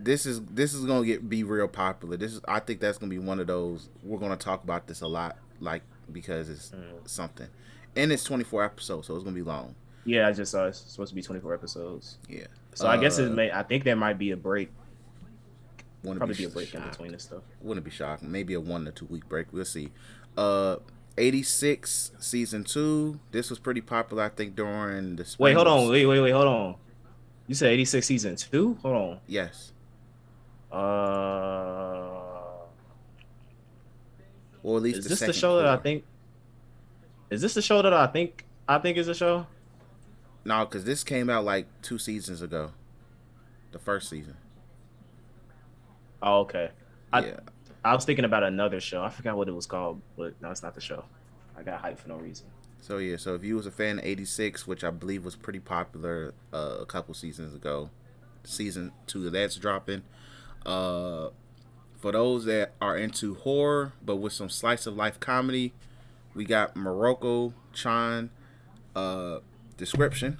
Speaker 2: this is this is gonna get be real popular. This is I think that's gonna be one of those we're gonna talk about this a lot, like because it's
Speaker 4: Mm.
Speaker 2: something, and it's twenty four episodes, so it's gonna be long.
Speaker 4: yeah, I just saw it's supposed to be 24 episodes.
Speaker 2: Yeah.
Speaker 4: So I guess it
Speaker 2: Uh,
Speaker 4: may. I think there might be a break.
Speaker 2: Wouldn't
Speaker 4: Probably be a break in between this stuff.
Speaker 2: Wouldn't be shocking. Maybe a one to two week break. We'll see. Uh, eighty six season two. This was pretty popular, I think, during the.
Speaker 4: Wait, hold on. Wait, wait, wait. Hold on. You said 86 season two. Hold on.
Speaker 2: Yes.
Speaker 4: Uh,
Speaker 2: Or at least
Speaker 4: is
Speaker 2: the
Speaker 4: this the show that I think? Is this the show that I think I think is a show?
Speaker 2: No, because this came out like two seasons ago. The first season.
Speaker 4: Oh, okay. I,
Speaker 2: yeah.
Speaker 4: I was thinking about another show. I forgot what it was called, but no, it's not the show. I got hyped for no reason.
Speaker 2: So yeah, so if you was a fan of '86, which I believe was pretty popular uh, a couple seasons ago, season two of that's dropping. Uh, for those that are into horror but with some slice of life comedy, we got Mieruko Chan. Uh, description: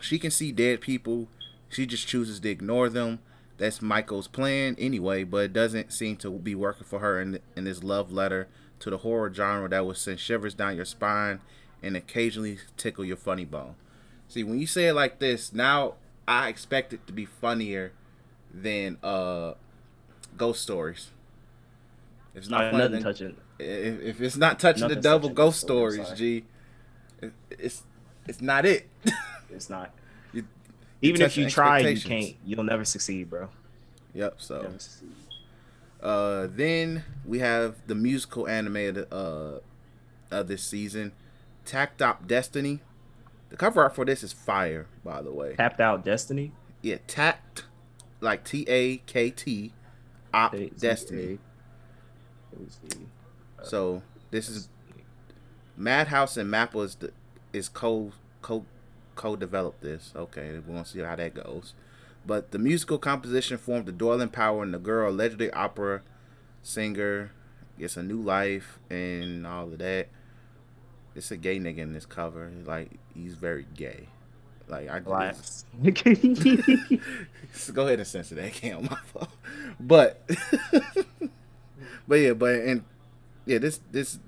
Speaker 2: She can see dead people. She just chooses to ignore them. That's Michael's plan anyway, but it doesn't seem to be working for her in in this love letter to the horror genre that will send shivers down your spine and occasionally tickle your funny bone. See, when you say it like this, now I expect it to be funnier than uh ghost stories. If it's not
Speaker 4: Uh, nothing
Speaker 2: then,
Speaker 4: touching.
Speaker 2: if, if it's not touching the
Speaker 4: touching
Speaker 2: ghost stories. G, it, it's it's not it. (laughs)
Speaker 4: It's not.
Speaker 2: You-
Speaker 4: Even if you try, you can't. You'll never succeed, bro.
Speaker 2: yep. So Uh, then we have the musical anime of, uh, of this season, Takt Op Destiny. The cover art for this is fire, by the way.
Speaker 4: Tapped out Destiny.
Speaker 2: Yeah, tacked, like T A K T, Op Destiny.
Speaker 4: Let.
Speaker 2: So this is Madhouse and Mappa is the, is co co co developed this. Okay, we're gonna see how that goes. But the musical composition formed the Doyle and Power and the girl, legendary opera singer, gets a new life and all of that. It's a gay nigga in this cover. Like he's very gay. Like I
Speaker 4: Relax. (laughs)
Speaker 2: so go ahead and censor that. Can't my fault. But but yeah, but and yeah, this this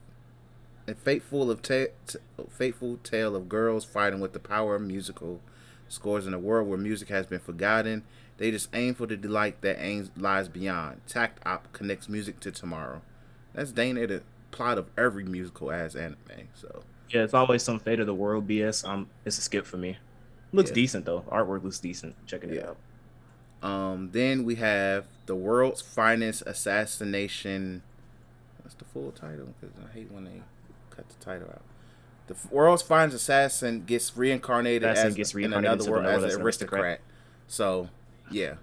Speaker 2: a fateful of ta- t- fateful tale of girls fighting with the power of musical scores in a world where music has been forgotten. They just aim for the delight that aims lies beyond. Takt Op connects music to tomorrow. That's dang near the plot of every musical as anime. So
Speaker 4: Yeah, it's always some fate of the world BS. Um, it's a skip for me. Looks
Speaker 2: Yeah.
Speaker 4: decent though. Artwork looks decent. Checking it
Speaker 2: Yeah.
Speaker 4: out.
Speaker 2: Um, then we have the world's finest assassination. What's the full title? Because I hate when they cut the title out. The world's finest assassin gets reincarnated
Speaker 4: Assassin
Speaker 2: as
Speaker 4: gets
Speaker 2: in another world as
Speaker 4: world
Speaker 2: an
Speaker 4: as an
Speaker 2: aristocrat.
Speaker 4: aristocrat.
Speaker 2: So, yeah,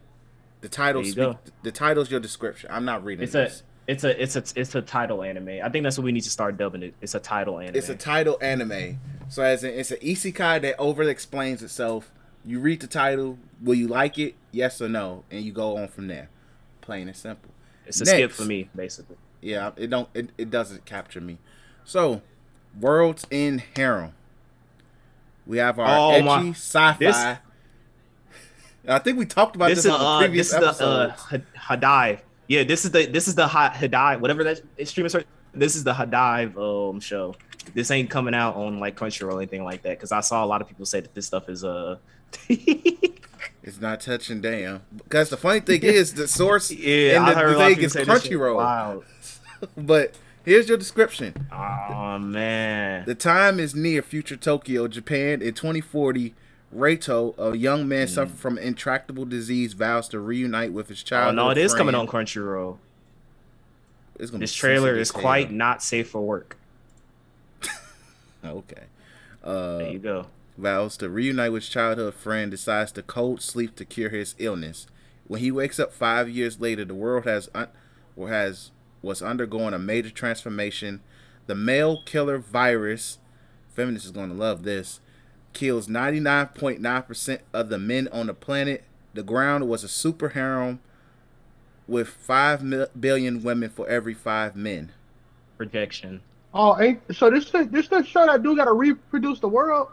Speaker 2: the title speak, the title's your description. I'm not reading
Speaker 4: It's a
Speaker 2: this.
Speaker 4: It's a it's a it's a title anime. I think that's what we need to start dubbing it. It's a title anime.
Speaker 2: It's a title anime. So as in, it's an isekai that over explains itself. You read the title. Will you like it? Yes or no, and you go on from there. Plain and simple.
Speaker 4: It's a skip for me, basically.
Speaker 2: Yeah, it don't it, it doesn't capture me. So, World's End Harem. We have our
Speaker 4: Oh,
Speaker 2: edgy
Speaker 4: my-
Speaker 2: sci-fi.
Speaker 4: this- (laughs)
Speaker 2: I think we talked about this,
Speaker 4: This is
Speaker 2: on the
Speaker 4: uh
Speaker 2: previous
Speaker 4: this is the uh
Speaker 2: episode.
Speaker 4: Had- HIDIVE. Yeah, this is the this is the hot HIDIVE, whatever that streamer search. This is the HIDIVE um show. This ain't coming out on like Crunchyroll or anything like that because I saw a lot of people say that this stuff is uh. (laughs)
Speaker 2: it's not touching damn. Because the funny thing is the source (laughs)
Speaker 4: yeah,
Speaker 2: and the, the
Speaker 4: a lot of
Speaker 2: thing is
Speaker 4: say this shit.
Speaker 2: Crunchyroll.
Speaker 4: Wow. (laughs)
Speaker 2: But here's your description.
Speaker 4: Oh man.
Speaker 2: The time is near future Tokyo, Japan in 2040. Reito, a young man suffering from intractable disease, vows to reunite with his
Speaker 4: Oh
Speaker 2: childhood
Speaker 4: no, it is coming on Crunchyroll.
Speaker 2: It's
Speaker 4: This trailer is quite not safe for work. (laughs)
Speaker 2: okay. Uh,
Speaker 4: There you go.
Speaker 2: vows to reunite with his childhood friend, decides to cold sleep to cure his illness. When he wakes up five years later, the world has un- or has was undergoing a major transformation. The male killer virus, feminists is going to love this. Kills 99.9% of the men on the planet. The ground was a super harem with 5 mil- billion women for every 5 men.
Speaker 4: Projection.
Speaker 3: Oh, ain't so this this this show that dude got to reproduce the world?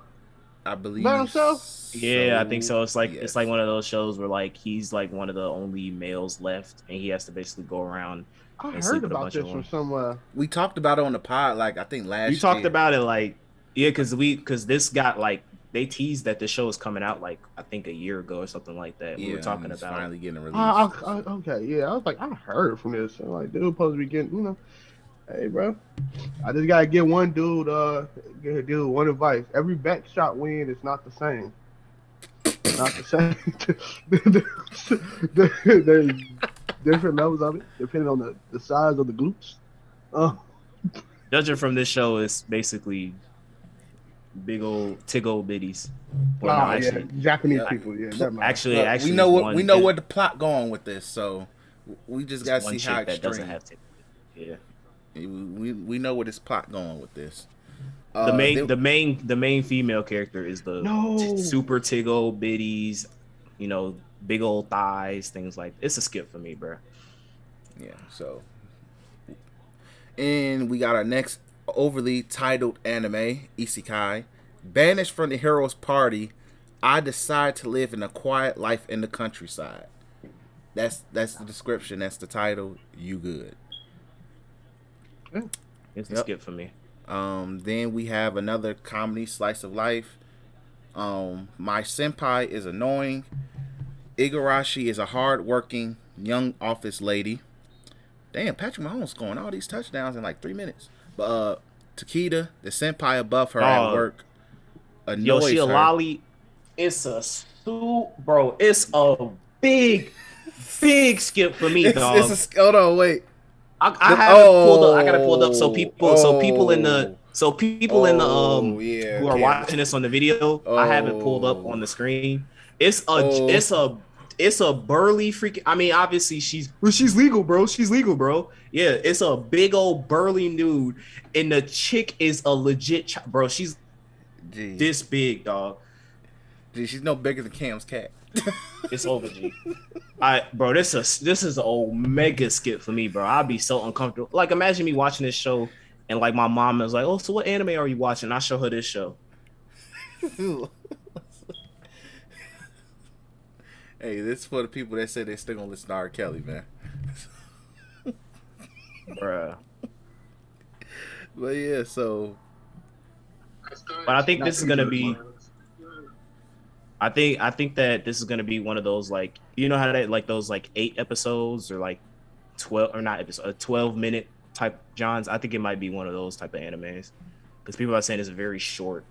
Speaker 2: I believe.
Speaker 3: By himself?
Speaker 4: Yeah, I think so. It's like
Speaker 2: yes.
Speaker 4: it's like one of those shows where like he's like one of the only males left, and he has to basically go around.
Speaker 3: I heard about this from somewhere.
Speaker 2: we talked about it on the pod like I think last
Speaker 4: We talked
Speaker 2: year.
Speaker 4: about it like yeah, because we because this got like they teased that the show is coming out like I think a year ago or something like that. we were talking
Speaker 2: it's
Speaker 4: about
Speaker 2: finally getting released.
Speaker 3: Uh, I, I, okay, yeah, I was like, I heard from this. I'm like, dude, supposed to be getting, you know, hey, bro, I just gotta get one dude, uh, get a dude one advice. Every back shot win is not the same. Not the same. (laughs) There's different levels of it depending on the, the size of the glutes. Uh,
Speaker 4: judging from this show is basically big old tig old biddies. Well, no,
Speaker 3: ah, yeah,
Speaker 4: actually,
Speaker 3: Japanese
Speaker 2: yeah.
Speaker 3: people, yeah, never mind.
Speaker 4: actually,
Speaker 2: Look,
Speaker 4: actually,
Speaker 2: we know what
Speaker 4: one-
Speaker 2: we know
Speaker 4: it-
Speaker 2: where the plot going with this, so we just gotta see how
Speaker 4: chick that doesn't have tig. Yeah.
Speaker 2: We we know where this plot going with this.
Speaker 4: the
Speaker 2: Uh,
Speaker 4: main
Speaker 2: they-
Speaker 4: the main the main female character is the
Speaker 3: No.
Speaker 4: t- super tig old biddies, you know, big old thighs, things like. It's a skip for me, bro.
Speaker 2: Yeah, so. And we got our next overly titled anime, Isekai. Banished from the hero's party, I decide to live in a quiet life in the countryside. That's that's the description, that's the title. You good.
Speaker 4: It's a skip for me.
Speaker 2: Um, then we have another comedy slice of life. Um, my senpai is annoying. Igarashi is a hard-working young office lady. Damn, Patrick Mahomes scoring all these touchdowns in like three minutes. Uh, Takeda, the senpai above her at
Speaker 4: Oh.
Speaker 2: work,
Speaker 4: Yo,
Speaker 2: annoys
Speaker 4: she a
Speaker 2: her.
Speaker 4: lolly. It's a su bro. It's a big, big skip for me,
Speaker 2: It's,
Speaker 4: dog.
Speaker 2: it's a, hold on, wait.
Speaker 4: I, I have it pulled up. I got to pull it up so
Speaker 2: oh,
Speaker 4: people, so people in the,
Speaker 2: oh.
Speaker 4: so people in the um
Speaker 2: Oh, yeah,
Speaker 4: who are
Speaker 2: okay.
Speaker 4: watching this on the video, I have it pulled up
Speaker 2: Oh.
Speaker 4: on the screen. It's a,
Speaker 2: Oh.
Speaker 4: it's a, it's a burly freaking. I mean, obviously she's, well, she's legal, bro. She's legal, bro. Yeah, it's a big old burly nude, and the chick is a legit, ch- bro. She's
Speaker 2: Gee,
Speaker 4: this big, dog.
Speaker 2: gee, she's no bigger than Cam's cat. (laughs)
Speaker 4: It's over, G. I, bro, this is this is a mega skip for me, bro. I'd be so uncomfortable. Like, imagine me watching this show, and like my mom is like, "Oh, so what anime are you watching?" I show her this show. (laughs)
Speaker 2: hey, this is for the people that say they still gonna listen to R. Kelly, man.
Speaker 4: Bruh.
Speaker 2: But yeah, so
Speaker 4: But I think this is gonna be. I think I think that this is gonna be one of those like you know how they like those like eight episodes or like twelve or not episode twelve minute type Johns. I think it might be one of those type of animes because people are saying it's a very short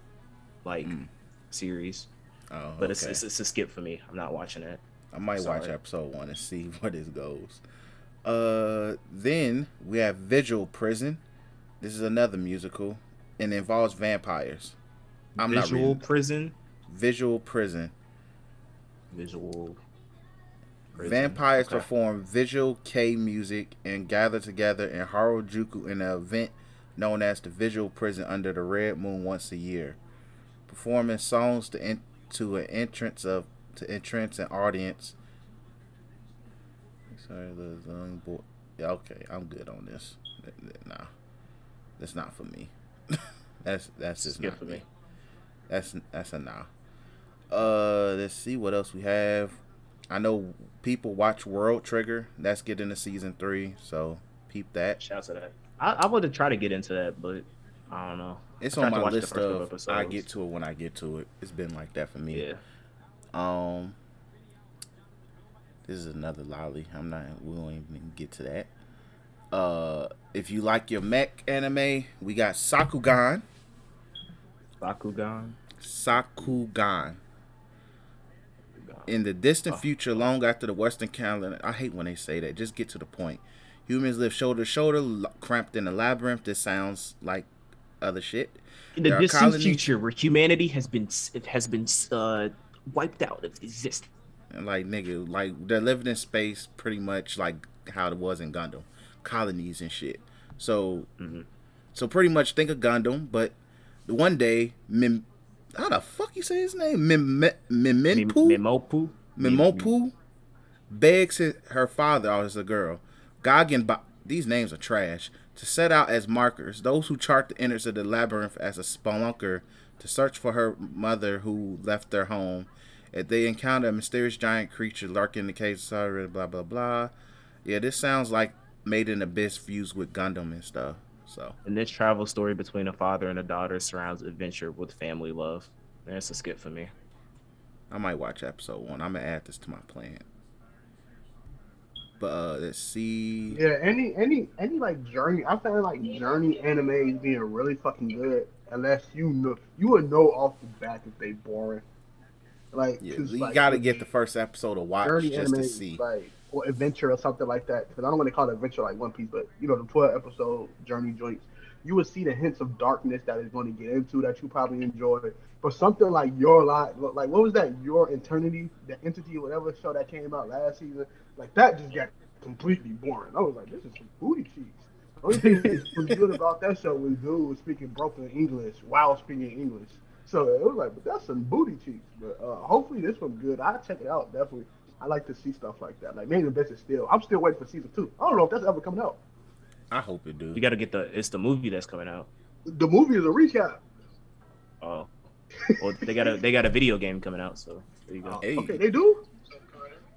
Speaker 4: like
Speaker 2: Mm.
Speaker 4: series,
Speaker 2: oh,
Speaker 4: but it's,
Speaker 2: okay.
Speaker 4: it's it's a skip for me. I'm not watching it.
Speaker 2: I might watch episode one and see (laughs) where this goes. Uh, then we have Vigil Prison. This is another musical and involves vampires. I'm not
Speaker 4: visual
Speaker 2: reading.
Speaker 4: prison.
Speaker 2: Visual Prison.
Speaker 4: Visual. prison.
Speaker 2: Vampires
Speaker 4: Okay.
Speaker 2: perform visual kei music and gather together in Harajuku in an event known as the Visual Prison under the Red Moon once a year, performing songs to en- to an entrance of to entrance an audience. Sorry, the young boy. Yeah, okay, I'm good on this. Th- th- Nah, that's not for me. (laughs) that's that's just
Speaker 4: Skip
Speaker 2: not
Speaker 4: for
Speaker 2: me.
Speaker 4: me.
Speaker 2: That's that's a nah. Uh, let's see what else we have. I know people watch World Trigger. That's getting to season three, so peep that.
Speaker 4: Shout out to that. I, I would have tried to get into that, but I don't know.
Speaker 2: It's on my list of. I get to it when I get to it. It's been like that for me.
Speaker 4: Yeah.
Speaker 2: Um, this is another lolly. I'm not. We won't even get to that. Uh, if you like your mech anime, we got Sakugan.
Speaker 4: Sakugan.
Speaker 2: Sakugan. In the distant
Speaker 4: Oh.
Speaker 2: future, long after the Western calendar, I hate when they say that. Just get to the point. Humans live shoulder to shoulder, cramped in a labyrinth. This sounds like other shit.
Speaker 4: In the distant
Speaker 2: colonies-
Speaker 4: future, where humanity has been has been uh, wiped out of existence.
Speaker 2: And like nigga, like they're living in space pretty much like how it was in Gundam, colonies and shit. So,
Speaker 4: Mhm.
Speaker 2: so pretty much think of Gundam, but one day, Mim, how the fuck you say his name? Mim- Mim- Mimimpu?
Speaker 4: Mimopu.
Speaker 2: Mimopu begs his, her father, oh, it's a girl, Goggin, these names are trash, to set out as markers, those who chart the innards of the labyrinth as a spelunker to search for her mother who left their home. If they encounter a mysterious giant creature lurking in the caves, sorry, blah, blah, blah. Yeah, this sounds like Made in Abyss fused with Gundam and stuff. So,
Speaker 4: And this travel story between a father and a daughter surrounds adventure with family love. That's a skip for me.
Speaker 2: I might watch episode one. I'm going to add this to my plan. But uh, let's see.
Speaker 3: Yeah, any any any like journey, I feel like journey anime is being really fucking good. Unless you know, you would know off the bat if they boring. Like,
Speaker 2: Yeah, you
Speaker 3: like,
Speaker 2: got to get the first episode to watch
Speaker 3: journey
Speaker 2: just
Speaker 3: anime,
Speaker 2: to see.
Speaker 3: like or adventure or something like that. Because I don't want to call it adventure like One Piece, but you know the twelve episode journey joints. You would see the hints of darkness that is going to get into that you probably enjoy. But something like your life, like what was that? Your eternity, the entity, whatever show that came out last season, like that just got completely boring. I was like, this is some booty cheeks. The only thing that was good about that show was dude was speaking broken English while speaking English. So it was like, but that's some booty cheeks. But uh, hopefully this one's good. I'll check it out definitely. I like to see stuff like that. Like maybe the best is still. I'm still waiting for season two. I don't know if that's ever coming out.
Speaker 2: I hope it do.
Speaker 4: You got to get the. It's the movie that's coming out.
Speaker 3: The movie is a recap.
Speaker 4: Oh, well, they got a they got a video game coming out. So there you go.
Speaker 2: Hey.
Speaker 3: Okay, they do.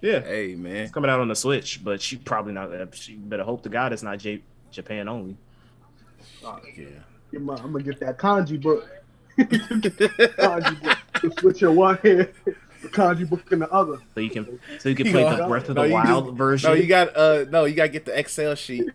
Speaker 4: Yeah,
Speaker 2: Hey man,
Speaker 4: it's coming out on the Switch, but she probably not. uh, She better hope to God it's not J- Japan only.
Speaker 3: Uh,
Speaker 2: yeah.
Speaker 3: my- I'm gonna get that kanji book. kanji book. To switch your one hand, the kanji book in the other.
Speaker 4: So you can so you can
Speaker 2: You
Speaker 4: play
Speaker 2: know,
Speaker 4: the Breath of
Speaker 2: no,
Speaker 4: the Wild
Speaker 2: just-
Speaker 4: version.
Speaker 2: No, you got uh no, you got to get the Excel sheet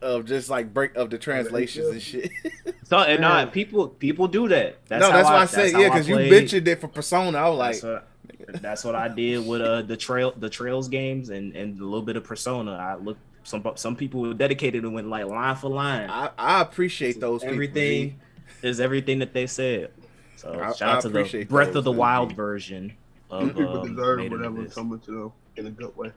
Speaker 2: of just like break of the translations and shit. (laughs)
Speaker 4: so and
Speaker 3: Man.
Speaker 4: not people people do that. That's
Speaker 2: no,
Speaker 4: how
Speaker 2: that's
Speaker 4: I,
Speaker 2: why I said yeah, because you
Speaker 4: played.
Speaker 2: mentioned it for Persona. I was like,
Speaker 4: That's what, I did with uh the trail the trails games and and a little bit of Persona. I looked some some people were dedicated and went like line for line.
Speaker 2: I, I appreciate those people,
Speaker 4: everything is everything that they said. So
Speaker 2: I-
Speaker 4: shout
Speaker 2: I
Speaker 4: out to the Breath
Speaker 2: those,
Speaker 4: of the
Speaker 2: man.
Speaker 4: Wild version of
Speaker 3: People
Speaker 4: um,
Speaker 3: deserve
Speaker 4: Made in
Speaker 3: whatever
Speaker 4: Abyss.
Speaker 3: coming to them in a good way.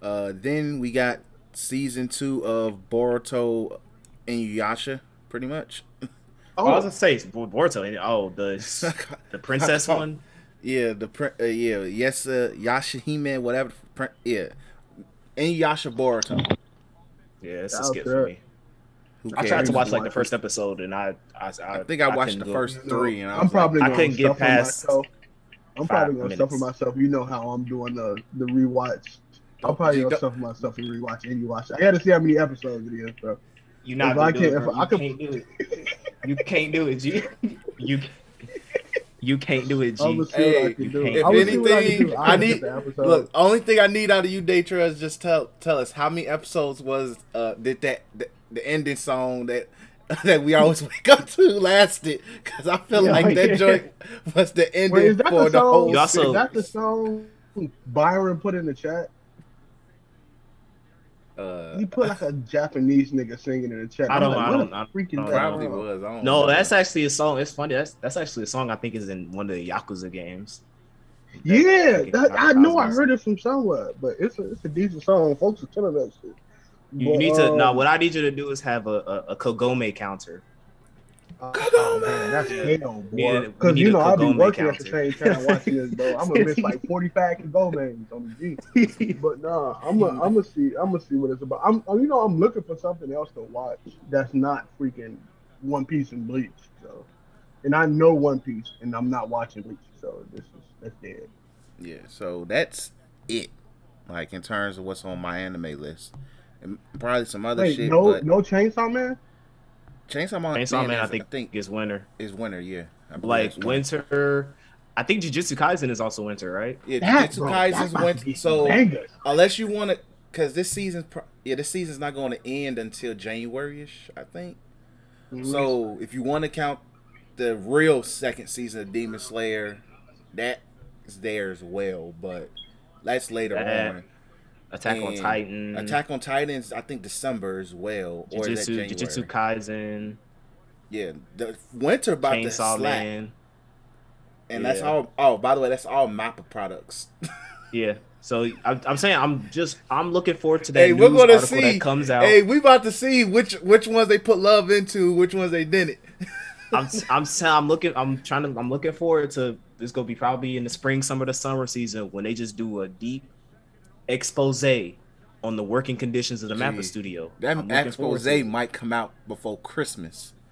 Speaker 2: Uh, then we got season two of Boruto Inuyasha, pretty much.
Speaker 4: Oh, I was gonna say Boruto. Oh, the (laughs) the princess one.
Speaker 2: Yeah, the prin- uh, yeah, yes, uh, Yashahime, whatever. the Prin- yeah, Inuyasha Boruto.
Speaker 4: Yeah, it's a
Speaker 3: That
Speaker 4: skip for me.
Speaker 2: Who
Speaker 4: I tried to watch like the first episode, and I I, I,
Speaker 2: I think I watched
Speaker 4: couldn't
Speaker 2: the
Speaker 4: go-
Speaker 2: first three, and I
Speaker 3: I'm
Speaker 2: was
Speaker 3: probably
Speaker 4: I
Speaker 3: gonna
Speaker 4: couldn't get past
Speaker 3: myself. I'm probably gonna
Speaker 4: minutes.
Speaker 3: suffer myself. You know how I'm doing the the rewatch. I'm probably
Speaker 2: you
Speaker 3: gonna
Speaker 2: don't-
Speaker 3: suffer myself and rewatch and rewatch. I gotta see how many episodes it is, bro.
Speaker 4: You not
Speaker 3: If
Speaker 4: gonna
Speaker 3: I
Speaker 4: do
Speaker 3: can't-
Speaker 4: it,
Speaker 3: if
Speaker 4: bro.
Speaker 3: I
Speaker 4: You
Speaker 3: could-
Speaker 4: can't do it. You can't do it, G. (laughs) You you can't do it, G.
Speaker 3: gonna I can
Speaker 4: you
Speaker 3: do.
Speaker 4: can't-
Speaker 2: if
Speaker 3: I'ma see what I can
Speaker 2: anything,
Speaker 3: do.
Speaker 2: I
Speaker 3: I'll
Speaker 2: need
Speaker 3: get the episode.
Speaker 2: look. Only thing I need out of you, Daytra, is just tell tell us how many episodes was uh did that the, the ending song that (laughs) that we always (laughs) wake up to lasted because I feel
Speaker 3: Yeah,
Speaker 2: like that
Speaker 3: yeah. (laughs)
Speaker 2: joint was the ending
Speaker 3: Wait, is
Speaker 2: for
Speaker 3: the
Speaker 2: the,
Speaker 3: song?
Speaker 2: whole.
Speaker 4: You
Speaker 3: is that the song Byron put in the chat?
Speaker 2: Uh,
Speaker 3: He put like a Japanese nigga singing in the chat.
Speaker 4: I don't-
Speaker 3: like,
Speaker 4: I
Speaker 3: what
Speaker 4: don't-
Speaker 3: the
Speaker 4: I
Speaker 3: freaking
Speaker 4: don't
Speaker 3: that
Speaker 2: probably
Speaker 3: song?
Speaker 2: was. I don't
Speaker 4: No,
Speaker 2: know.
Speaker 4: that's actually a song. It's funny. That's that's actually a song I think is in one of the Yakuza games.
Speaker 3: Yeah,
Speaker 4: That-
Speaker 3: that, I know I heard it from somewhere, but it's a, it's a decent song. Folks are killing that shit.
Speaker 4: You
Speaker 3: But,
Speaker 4: need to
Speaker 3: um,
Speaker 4: now. What I need you to do is have a a, a Kagome counter.
Speaker 3: Oh man, that's hell,
Speaker 4: We need-
Speaker 3: boy. Because you know I'll be
Speaker 4: Kagome
Speaker 3: working at the
Speaker 4: counter.
Speaker 3: same time watching this, bro. I'm gonna miss like (laughs) 45 Kagomes on the G. But nah, I'm gonna I'm gonna see I'm gonna see what it's about. I'm you know I'm looking for something else to watch that's not freaking One Piece and Bleach. So, and I know One Piece, and I'm not watching Bleach, so this is that's dead.
Speaker 2: Yeah, so that's it. Like in terms of what's on my anime list, and probably some other
Speaker 3: Wait,
Speaker 2: shit.
Speaker 3: no
Speaker 2: but
Speaker 3: no Chainsaw Man.
Speaker 2: Chainsaw Man,
Speaker 4: Chainsaw Man, I
Speaker 2: is-
Speaker 4: think,
Speaker 2: I think
Speaker 4: is winter.
Speaker 2: is winter. Yeah, I
Speaker 4: Like
Speaker 2: winter.
Speaker 4: winter. I think Jujutsu Kaisen is also winter, right?
Speaker 2: Yeah,
Speaker 3: That,
Speaker 2: Jujutsu
Speaker 3: bro, that's
Speaker 2: Kaisen's winter. So
Speaker 3: bangers.
Speaker 2: unless you want to, because this season's pro- yeah, this season's not going to end until January ish, I think.
Speaker 3: Mm-hmm.
Speaker 2: So if you want to count the real second season of Demon Slayer, that is there as well, but that's later
Speaker 4: That-
Speaker 2: on.
Speaker 4: Attack on
Speaker 2: And
Speaker 4: Titan.
Speaker 2: Attack on Titans, I think December as well, or is that
Speaker 4: Jujutsu,
Speaker 2: January?
Speaker 4: Jujutsu Kaisen.
Speaker 2: Yeah, the winter about to slap,
Speaker 4: Man.
Speaker 2: and that's
Speaker 4: Yeah.
Speaker 2: all. Oh, by the way, that's all Mappa products. (laughs)
Speaker 4: Yeah. So I'm, I'm saying I'm just I'm looking forward to that
Speaker 2: Hey,
Speaker 4: news
Speaker 2: we're gonna see.
Speaker 4: that comes out.
Speaker 2: Hey, we about to see which which ones they put love into, which ones they didn't. (laughs)
Speaker 4: I'm (laughs) I'm I'm looking I'm trying to I'm looking forward to this gonna be probably in the spring, summer, the summer season when they just do a deep expose on the working conditions of the Mappa studio.
Speaker 2: That
Speaker 4: I'm looking forward
Speaker 2: expose might come out before Christmas. (laughs)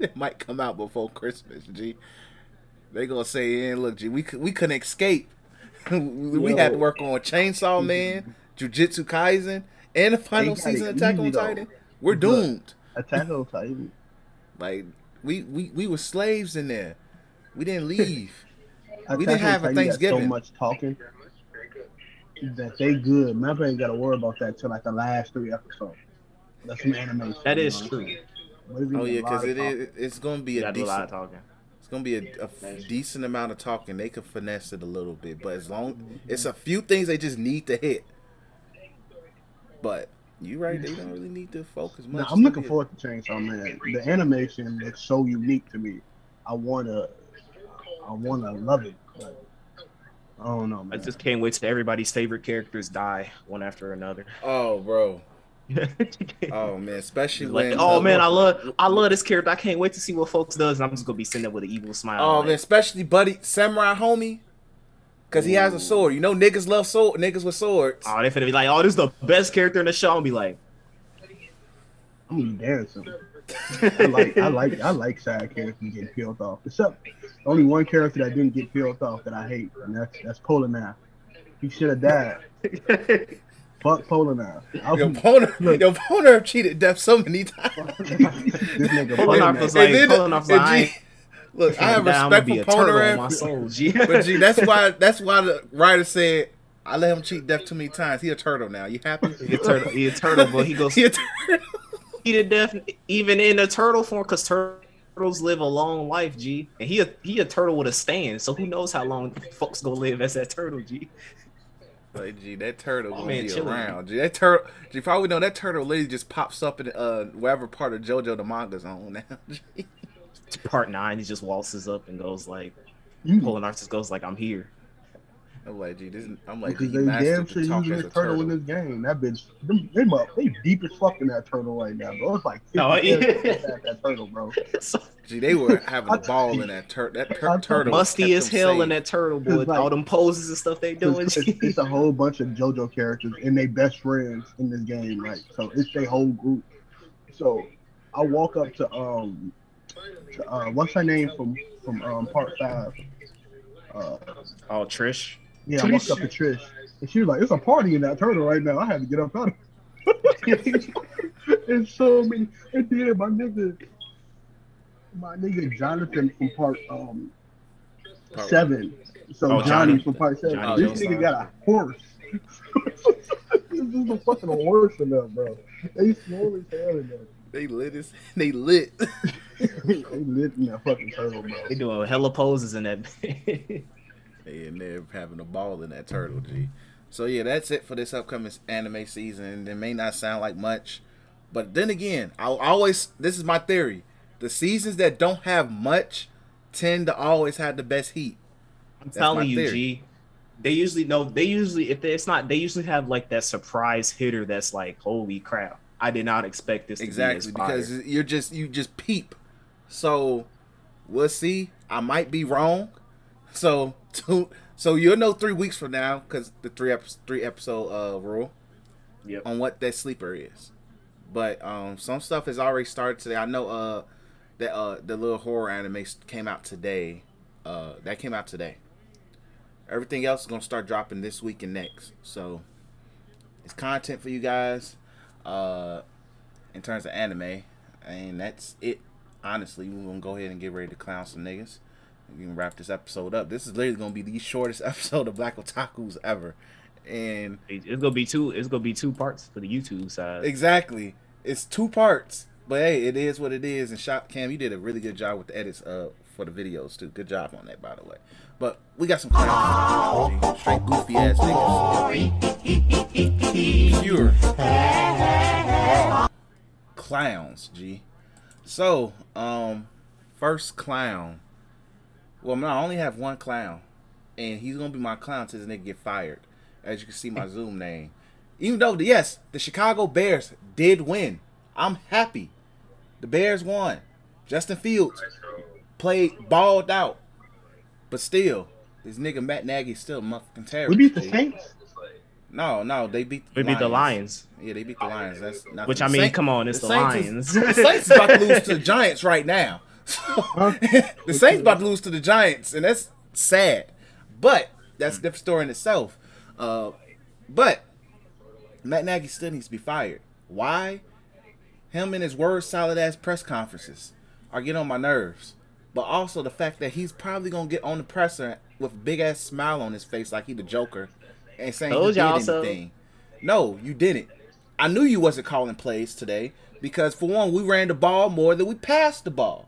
Speaker 2: It might come out before Christmas, G. They gonna say, "Yeah, look, G, we we couldn't escape. (laughs) we had to work on Chainsaw (laughs) Man, Jujutsu Kaisen, and the final season of Attack on
Speaker 3: easy, though.
Speaker 2: Titan. We're doomed.
Speaker 3: Attack on Titan.
Speaker 2: Like we we we were slaves in there. We didn't leave. We didn't have a
Speaker 3: Titan got So much talking that they good. Mappa ain't got to worry about that till like the last three episodes. That's some animation.
Speaker 4: That
Speaker 3: you oh,
Speaker 4: is
Speaker 3: know?
Speaker 4: true.
Speaker 3: But it's gonna
Speaker 2: oh yeah, because
Speaker 3: of
Speaker 2: it
Speaker 3: talking.
Speaker 2: is. It's gonna be
Speaker 4: You
Speaker 2: a
Speaker 4: gotta do a lot of
Speaker 2: decent.
Speaker 4: talking.
Speaker 2: It's gonna be a, a f- decent amount of talking. They could finesse it a little bit, but as long mm-hmm. it's a few things they just need to hit. But you right, they don't really need to focus much.
Speaker 3: No, I'm looking
Speaker 2: to
Speaker 3: forward to Chainsaw Man. The animation looks so unique to me. I wanna, I wanna love it. But I don't know,
Speaker 4: I just can't wait till everybody's favorite characters die one after another.
Speaker 2: Oh, bro. (laughs) Oh man, especially
Speaker 4: Like,
Speaker 2: when.
Speaker 4: oh
Speaker 2: uh,
Speaker 4: man, I love I love this character. I can't wait to see what folks does, and I'm just gonna be sitting there with an evil smile.
Speaker 2: Oh man, especially Buddy Samurai Homie, because he has a sword. You know, niggas love sword. Niggas with swords.
Speaker 4: Oh, they finna be like, oh, this is the best character in the show. I'll be like,
Speaker 3: I'm gonna be dancing. I like, I like, I like side characters getting peeled off. Except only one character that didn't get peeled off that I hate, and that's that's Polnareff. He should have died. (laughs) Fuck Polnareff. I
Speaker 2: Your
Speaker 3: was-
Speaker 2: opponent, (laughs)
Speaker 3: Look.
Speaker 2: your opponent cheated death so many times. (laughs)
Speaker 3: this nigga
Speaker 4: Polnareff
Speaker 3: Polnareff.
Speaker 4: was like,
Speaker 2: And then-
Speaker 4: Polnareff was
Speaker 2: and
Speaker 4: like, I
Speaker 2: G- look, I have
Speaker 4: I'm
Speaker 2: respect for
Speaker 4: a my
Speaker 2: Polnareff,
Speaker 4: soul, G.
Speaker 2: but G, that's why that's why the writer said I let him cheat death too many times. He a turtle now. You happy?
Speaker 4: he a turtle, he a turtle, but he goes
Speaker 2: he a turtle.
Speaker 4: He did death even in the turtle form because turtles live a long life, G. And he a he a turtle with a stand, so who knows how long (laughs) folks gonna live as that turtle, G.
Speaker 2: Like, G, that turtle
Speaker 4: Oh,
Speaker 2: gonna
Speaker 4: man,
Speaker 2: be
Speaker 4: chilling.
Speaker 2: around. G, that turtle. if G, probably know that turtle literally just pops up in uh whatever part of JoJo the manga's on now. (laughs) G.
Speaker 4: Part nine, he just waltzes up and goes like,
Speaker 3: You-
Speaker 4: pulling just goes like, I'm here.
Speaker 2: I'm like, G, this. is- I'm like,
Speaker 3: Because they
Speaker 2: mastered
Speaker 3: damn
Speaker 2: to
Speaker 3: sure
Speaker 2: talk
Speaker 3: using this
Speaker 2: a
Speaker 3: turtle,
Speaker 2: turtle.
Speaker 3: in this game. That bitch, them, they, mu- they deep as fuck in that turtle right now, bro. It's like 50
Speaker 4: Oh, yeah.
Speaker 3: characters that turtle, bro. (laughs)
Speaker 4: So
Speaker 2: G, they were having a ball in that turtle. That tur- turtle
Speaker 4: musty
Speaker 2: kept
Speaker 4: as hell
Speaker 2: safe.
Speaker 4: in that turtle, boy.
Speaker 3: Like-
Speaker 4: All them poses and stuff they doing.
Speaker 3: It's, it's, it's a whole bunch of JoJo characters and they best friends in this game, right? So it's their whole group. So I walk up to um, to, uh, what's her name from from um part five? Uh,
Speaker 4: oh, Trish.
Speaker 3: Yeah, I walked up to Trish and she was like, "It's a party in that turtle right now. I had to get up out of." (laughs) it's so many. And then my nigga, my nigga Jonathan from part um
Speaker 2: Part-
Speaker 3: seven. So
Speaker 4: Oh,
Speaker 3: Johnny,
Speaker 4: Johnny.
Speaker 3: from part seven.
Speaker 4: Johnny
Speaker 3: this nigga got a horse. (laughs) this is a fucking horse in there, bro. They slow as hell in there.
Speaker 2: They lit. As, they lit. (laughs)
Speaker 3: they lit in that fucking turtle, bro.
Speaker 4: They doing hella poses in that.
Speaker 2: They in having a ball in that turtle, G. So yeah, that's it for this upcoming anime season. It may not sound like much, but then again, I always this is my theory: the seasons that don't have much tend to always have the best heat.
Speaker 4: I'm
Speaker 2: That's
Speaker 4: telling you,
Speaker 2: theory.
Speaker 4: G. They usually know. They usually, if they, it's not, they usually have like that surprise hitter that's like, holy crap! I did not expect this.
Speaker 2: Exactly
Speaker 4: to be as
Speaker 2: because you're just you just peep. So we'll see. I might be wrong. So two, so you'll know three weeks from now because the three ep- three episode uh rule.
Speaker 4: Yep.
Speaker 2: on what that sleeper is. But um, some stuff has already started today. I know uh that uh the little horror anime came out today. Uh, that came out today. Everything else is gonna start dropping this week and next. So it's content for you guys. Uh, in terms of anime, and that's it. Honestly, we're gonna go ahead and get ready to clown some niggas. We can wrap this episode up. This is literally gonna be the shortest (laughs) episode of Black Otaku's ever. And
Speaker 4: it's gonna be two. It's gonna be two parts for the YouTube side.
Speaker 2: Exactly. It's two parts. But hey, it is what it is. And shot Cam, you did a really good job with the edits uh for the videos too. Good job on that by the way. But we got some clowns. Straight goofy ass niggas. Pure. Clowns, G. So, um, first clown. Well, no, I only have one clown. And he's gonna be my clown till this nigga get fired. As you can see my (laughs) Zoom name. Even though yes, the Chicago Bears did win. I'm happy. The Bears won. Justin Fields played balled out, but still, this nigga Matt Nagy still motherfucking terrible.
Speaker 3: We beat the Saints.
Speaker 2: No, no, they beat. The
Speaker 4: We beat the Lions.
Speaker 2: Yeah, they beat the Lions. That's nothing.
Speaker 4: Which I mean,
Speaker 2: Saints-
Speaker 4: come on, it's the,
Speaker 2: Saints
Speaker 4: Lions.
Speaker 2: Is, the Saints about to lose to the (laughs) Giants right now. (laughs) the Saints about to lose to the Giants, and that's sad. But that's a different story in itself. Uh, but Matt Nagy still needs to be fired. Why? Him and his word solid ass press conferences are getting on my nerves. But also the fact that he's probably gonna get on the presser with a big ass smile on his face like he the Joker and saying
Speaker 4: Told
Speaker 2: he did
Speaker 4: so.
Speaker 2: anything. No, you didn't. I knew you wasn't calling plays today because for one, we ran the ball more than we passed the ball.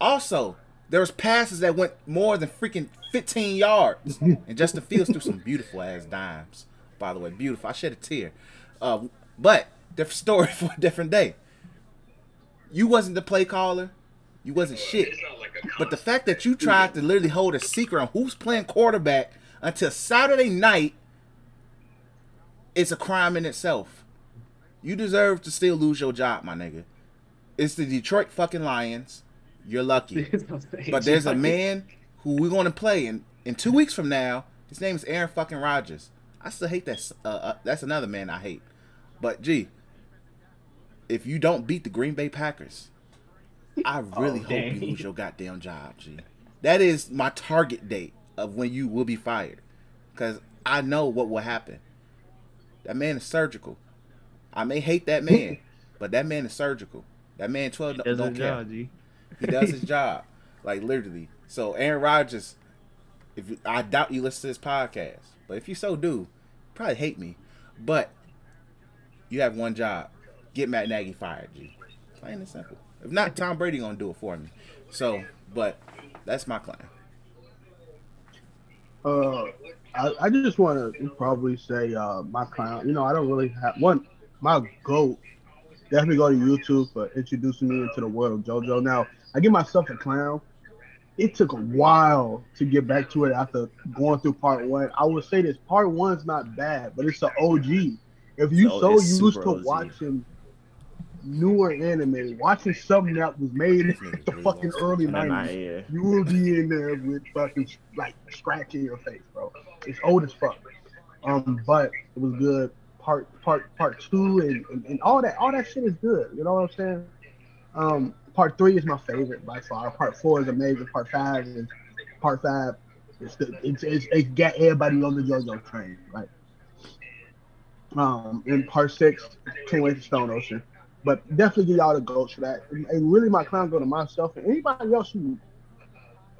Speaker 2: Also, there was passes that went more than freaking 15 yards, (laughs) and Justin Fields threw some beautiful ass dimes. By the way, beautiful. I shed a tear. Uh, but different story (laughs) for a different day. You wasn't the play caller. You wasn't shit. But the fact that you tried to literally hold a secret on who's playing quarterback until Saturday night is a crime in itself. You deserve to still lose your job, my nigga. It's the Detroit fucking Lions. You're lucky. (laughs) But there's a man who we're going to play in in two weeks from now. His name is Aaron fucking Rodgers. I still hate that. Uh, uh, that's another man I hate. But gee, if you don't beat the Green Bay Packers, (laughs) I really hope
Speaker 4: dang.
Speaker 2: you lose your goddamn job. G. That is my target date of when you will be fired, because I know what will happen. That man is surgical. I may hate that man, (laughs) but that man is surgical. That man twelve
Speaker 4: Does
Speaker 2: don't care.
Speaker 4: job, G.
Speaker 2: He does his (laughs) job, like literally. So Aaron Rodgers, if you, I doubt you listen to this podcast, but if you so do, you probably hate me. But you have one job: get Matt Nagy fired. G. Plain and simple. If not, Tom Brady gonna do it for me. So, but that's my claim.
Speaker 3: Uh, I, I just want to probably say uh, my clown. You know, I don't really have one. My goat. Definitely go to YouTube for introducing me into the world of JoJo. Now, I give myself a clown. It took a while to get back to it after going through part one. I would say this part one's not bad, but it's an OG. If you
Speaker 4: So
Speaker 3: so used to
Speaker 4: OG.
Speaker 3: watching newer anime, watching something that was made in the fucking early
Speaker 4: And I'm not
Speaker 3: 90s, you will be in there with fucking like scratching your face, bro. It's old as fuck. Um, but it was good. Part part part two and, and, and all that all that shit is good. You know what I'm saying? Um, part three is my favorite by far. Part four is amazing. Part five is part five. It's the, it's, it's it's got everybody on the JoJo train, right? Um, in part six, can't wait for Stone Ocean. But definitely give y'all the goats for that. And, and really, my clown go to myself and anybody else who.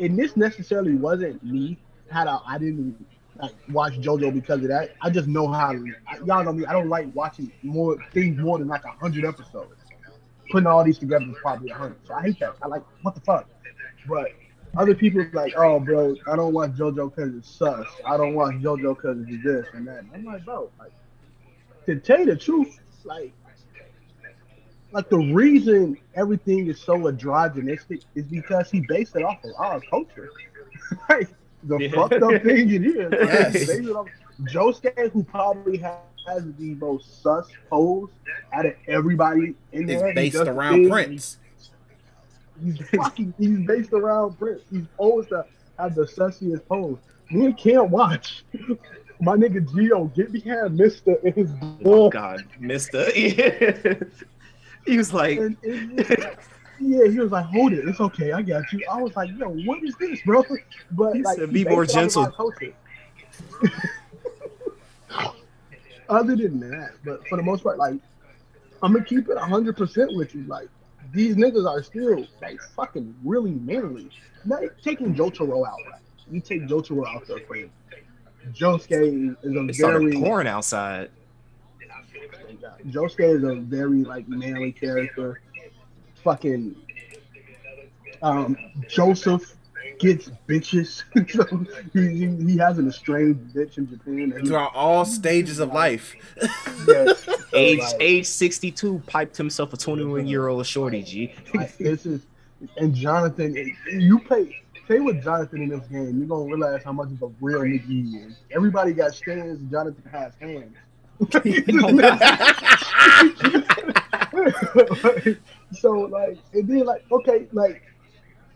Speaker 3: And this necessarily wasn't me. Had I, I didn't like watch JoJo because of that. I just know how. I, y'all know me. I don't like watching more things more than like a hundred episodes. Putting all these together is probably a hundred. So I hate that. I like what the fuck. But other people like, oh, bro, I don't watch JoJo because it sucks. I don't watch JoJo because it's this and that. I'm like, bro, like to tell you the truth, like like the reason everything is so androgynistic is because he based it off of our culture. (laughs) like the
Speaker 4: Yeah.
Speaker 3: fucked up thing it is. (laughs) like,
Speaker 2: Yes.
Speaker 3: Josuke, who probably has, has the most sus pose out of everybody in
Speaker 2: It's
Speaker 3: there, he
Speaker 2: based around
Speaker 3: thing,
Speaker 2: Prince.
Speaker 3: He's fucking. He's based around Prince. He's supposed to have the sussiest pose. Me and can't watch. (laughs) My nigga Gio get behind Mista in his
Speaker 4: Oh
Speaker 3: ball.
Speaker 4: God, Mista. (laughs) he was like,
Speaker 3: And, and- yeah, he was like, "Hold it, it's okay, I got you." I was like, "Yo, what is this, bro?" (laughs) But
Speaker 4: He
Speaker 3: like,
Speaker 4: said,
Speaker 3: he
Speaker 4: "Be more
Speaker 3: based it
Speaker 4: gentle."
Speaker 3: Other than that, but for the most part, like, I'm gonna keep it 100 percent with you. Like, these niggas are still like fucking really manly. Like, taking Jotaro out, right? You take Jotaro out there for you. Josuke is a
Speaker 4: it started
Speaker 3: very
Speaker 4: pouring outside.
Speaker 3: Josuke is a very like manly character. Fucking um, Joseph gets bitches. (laughs) so he, he, he has an estranged bitch in Japan. that he-
Speaker 2: Throughout all stages of life. (laughs)
Speaker 3: Yes. (laughs) So,
Speaker 4: Age
Speaker 3: like,
Speaker 4: age sixty two, piped himself a twenty one year old shorty. G.
Speaker 3: like, this is and Jonathan. You play play with Jonathan in this game, you're gonna realize how much of a real nigga he is. Everybody got stands. Jonathan has hands. so like, and then like, okay, like,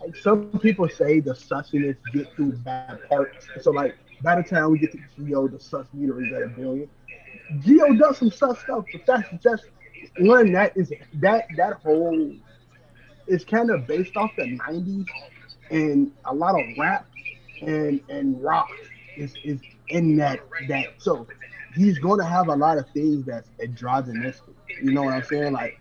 Speaker 3: like some people say the sussiness get through bad parts. So like, by the time we get to Geo, the sus meter is at a billion. Geo does some sus stuff, but that's just one that is that that whole is kind of based off the '90s and a lot of rap and and rock is is in that that so he's going to have a lot of things that's androgynistic. You know what I'm saying? Like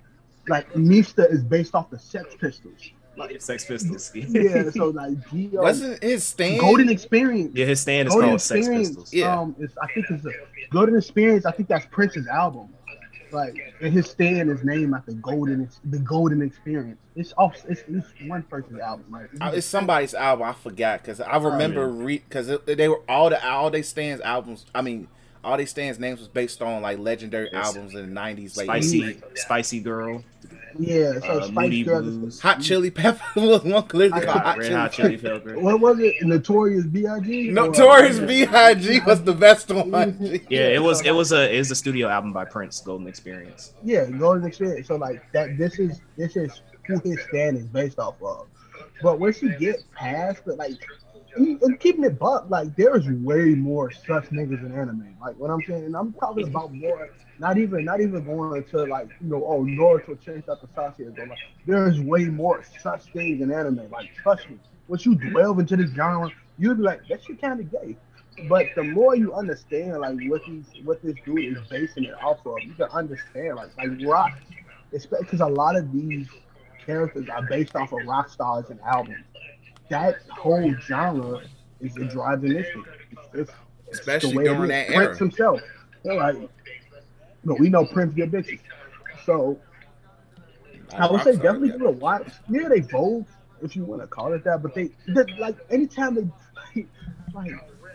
Speaker 3: like Mista is based off the Sex Pistols. Like,
Speaker 4: Sex Pistols. (laughs)
Speaker 3: yeah, (laughs) so like Geo,
Speaker 2: Wasn't his stand?
Speaker 3: Golden Experience.
Speaker 4: Yeah, his stand is
Speaker 3: Golden
Speaker 4: called Sex Pistols.
Speaker 2: Yeah.
Speaker 3: Um, it's, I think it's a Golden Experience. I think that's Prince's album. Like, and his stand is named after Golden, Ex- the Golden Experience. It's off. It's, it's one person's album, right?
Speaker 2: Uh, It's somebody's album. I forgot because I remember re because they were all the all they stands albums. I mean, all they stands names was based on like legendary albums in the nineties, like
Speaker 4: Spicy, Spicy Girl,
Speaker 3: yeah. So
Speaker 4: uh,
Speaker 3: Spice
Speaker 4: Moody
Speaker 3: Girls.
Speaker 2: Hot Chili Pepper was (laughs) one clearly
Speaker 3: I-
Speaker 2: called Hot Chili
Speaker 4: Hot Chili Pepper.
Speaker 3: What was it? Notorious B.I.G.
Speaker 2: Notorious
Speaker 3: Or-
Speaker 2: B.I.G. was the best one.
Speaker 4: Yeah, it was it was a it was a studio album by Prince, Golden Experience.
Speaker 3: Yeah, Golden Experience. So like that. This is this is who his stand is based off of. But once you get past the like, and keeping it buck, like there's way more such niggas in anime. Like what I'm saying, and I'm talking about more. Not even not even going to like you know oh Naruto changed out the Sasuke. Like there's way more such things in anime. Like trust me, once you delve into this genre, you'll be like that shit kind of gay. But the more you understand like what these what this dude is basing it off of, you can understand like like rock, especially because a lot of these characters are based off of rock stars and albums. That whole genre is androgynistic. It's, it's, it's
Speaker 2: Especially
Speaker 3: the way it
Speaker 2: during that
Speaker 3: Prince
Speaker 2: era.
Speaker 3: himself. They're like, no, we know Prince get bitches. So I would say definitely give it a watch. Yeah, they both, if you want to call it that, but they, like anytime they (laughs) like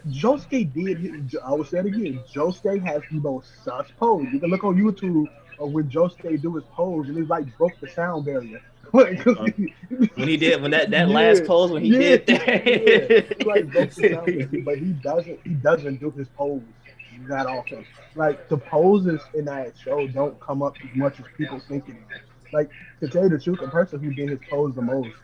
Speaker 3: Josuke did. I would say it again. Josuke has the most sus pose. You can look on YouTube of when Josuke do his pose, and he like broke the sound barrier. Like, he- um,
Speaker 4: When he did when that that (laughs)
Speaker 3: Yeah,
Speaker 4: last pose when he
Speaker 3: yeah,
Speaker 4: did that.
Speaker 3: yeah, like sound (laughs) but he doesn't. He doesn't do his pose that often. Like the poses in that show don't come up as much as people think it is. Like to tell you the truth, the person who did his pose the most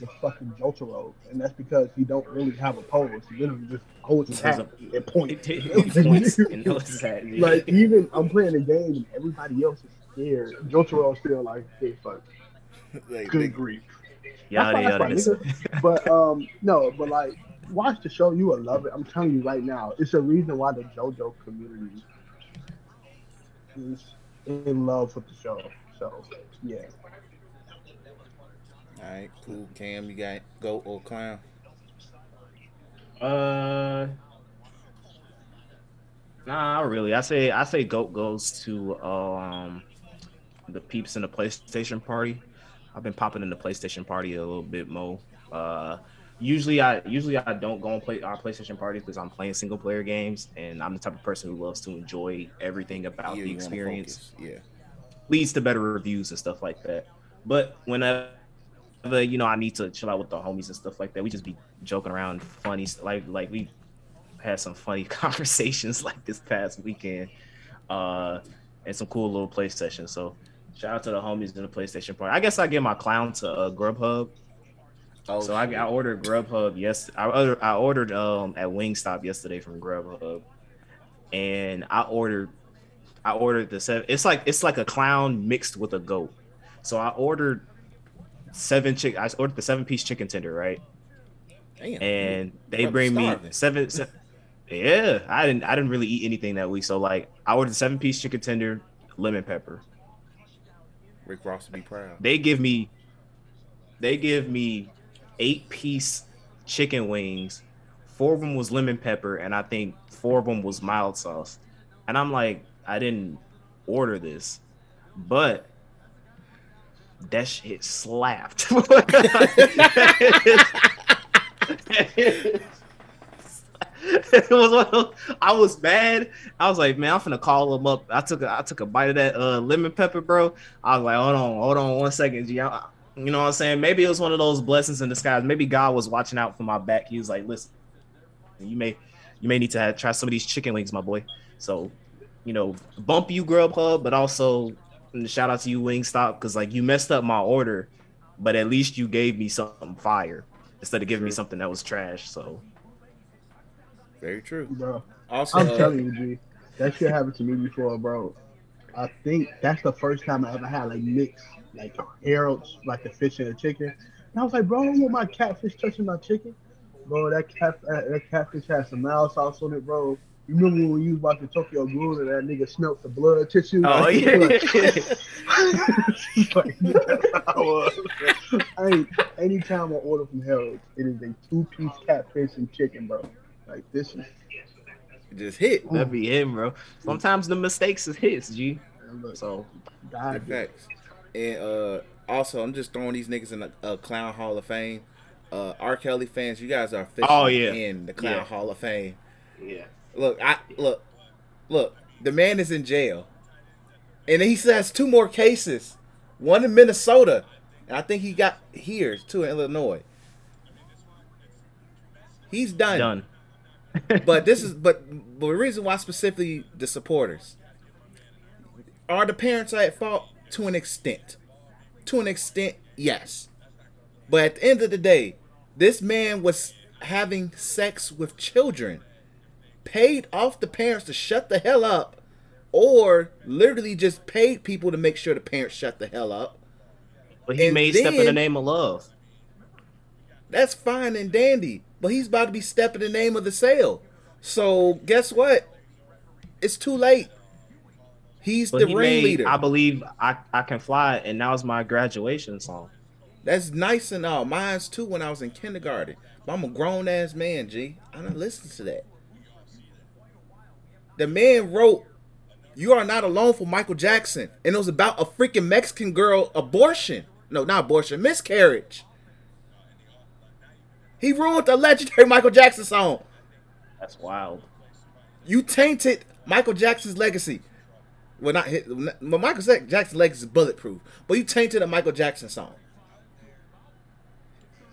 Speaker 3: was fucking Jotaro, and that's because he don't really have a pose. He literally just holds his hat and points. (laughs)
Speaker 4: Points and
Speaker 3: like even I'm playing the game and everybody else is scared. Jotaro's still like, hey fuck, (laughs)
Speaker 2: Like,
Speaker 3: good
Speaker 2: they-
Speaker 3: grief.
Speaker 4: yada
Speaker 3: That's
Speaker 4: yada.
Speaker 3: fine, that's But um no, but like watch the show, you will love it. I'm telling you right now, it's a reason why the JoJo community is in love with the show. So yeah.
Speaker 2: All right, cool. Cam, you got goat or clown?
Speaker 4: Uh, nah, not really. I say I say goat goes to um the peeps in the PlayStation party. I've been popping in the PlayStation party a little bit more. Uh, usually I usually I don't go and play our PlayStation parties because I'm playing single player games and I'm the type of person who loves to enjoy everything about
Speaker 2: Yeah,
Speaker 4: the experience.
Speaker 2: Yeah.
Speaker 4: leads to better reviews and stuff like that. But whenever you know I need to chill out with the homies and stuff like that, we just be joking around, funny like like we had some funny (laughs) conversations like this past weekend, uh, and some cool little play sessions. So shout out to the homies in the PlayStation party. I guess I get my clown to uh, Grubhub.
Speaker 2: Oh,
Speaker 4: so I. I ordered Grubhub. Yes, I ordered, I ordered um at Wingstop yesterday from Grubhub, and I ordered I ordered the seven. It's like it's like a clown mixed with a goat. So I ordered seven chick. I ordered the seven piece chicken tender, right?
Speaker 2: Damn.
Speaker 4: And they bring me seven. se- yeah, I didn't. I didn't really eat anything that week. So like, I ordered the seven piece chicken tender, lemon pepper.
Speaker 2: Rick Ross would be proud.
Speaker 4: They give me, they give me eight piece chicken wings. Four of them was lemon pepper, and I think four of them was mild sauce. And I'm like, I didn't order this, but that shit slapped. (laughs) (laughs) (laughs) (laughs) it was those- I was mad. I was like, man, I'm finna call him up. I took a, I took a bite of that uh, lemon pepper, bro. I was like, hold on, hold on one second, G. I, you know what I'm saying? Maybe it was one of those blessings in disguise. Maybe God was watching out for my back. He was like, listen, you may you may need to have, try some of these chicken wings, my boy. So, you know, bump you Grubhub, but also shout out to you, Wingstop, because like you messed up my order, but at least you gave me something fire instead of giving me something that was trash. So
Speaker 2: Very true.
Speaker 3: bro.
Speaker 2: Also,
Speaker 3: I'm
Speaker 2: uh,
Speaker 3: telling you, G, that shit happened to me before, bro. I think that's the first time I ever had like mixed like Harold's, like the fish and the chicken. And I was like, bro, I don't want my catfish touching my chicken. Bro, that cat that, that catfish had some mild sauce on it, bro. You remember when we was watching Tokyo Ghoul and that nigga smelt the blood tissue?
Speaker 4: Oh,
Speaker 3: Like, (laughs)
Speaker 4: yeah.
Speaker 3: like, that's (laughs) how I was. Hey, anytime I order from Harold's, it is a two-piece catfish and chicken, bro. Like this is
Speaker 2: just hit.
Speaker 4: that'd be him, bro. Sometimes the mistakes is his, G. So
Speaker 3: God,
Speaker 2: Facts. And uh, also, I'm just throwing these niggas in a, uh, Clown Hall of Fame. Uh, R. Kelly fans, you guys are officially
Speaker 4: Oh, yeah.
Speaker 2: in the Clown
Speaker 4: Yeah.
Speaker 2: Hall of Fame.
Speaker 4: yeah.
Speaker 2: Look, I look, look. The man is in jail, and he still has two more cases. One in Minnesota, and I think he got here too in Illinois. He's done.
Speaker 4: Done.
Speaker 2: But this is but, but the reason why specifically the supporters are the parents at fault to an extent. To an extent, yes. But at the end of the day, this man was having sex with children, paid off the parents to shut the hell up, or literally just paid people to make sure the parents shut the hell up.
Speaker 4: But he
Speaker 2: And
Speaker 4: made step in the name of love.
Speaker 2: That's fine and dandy, but he's about to be stepping the name of the sale. So guess what? It's too late. He's
Speaker 4: But
Speaker 2: the
Speaker 4: he
Speaker 2: ringleader.
Speaker 4: made I believe I, I can fly and now it's my graduation song.
Speaker 2: That's nice and all. Mine's too when I was in kindergarten. But I'm a grown ass man, G. I don't listen to that. The man wrote You Are Not Alone for Michael Jackson. And it was about a freaking Mexican girl abortion. No, not abortion, miscarriage. He ruined the legendary (laughs) Michael Jackson song.
Speaker 4: That's wild.
Speaker 2: You tainted Michael Jackson's legacy. Well, not his, well, Michael Jackson's legacy is bulletproof, but you tainted a Michael Jackson song.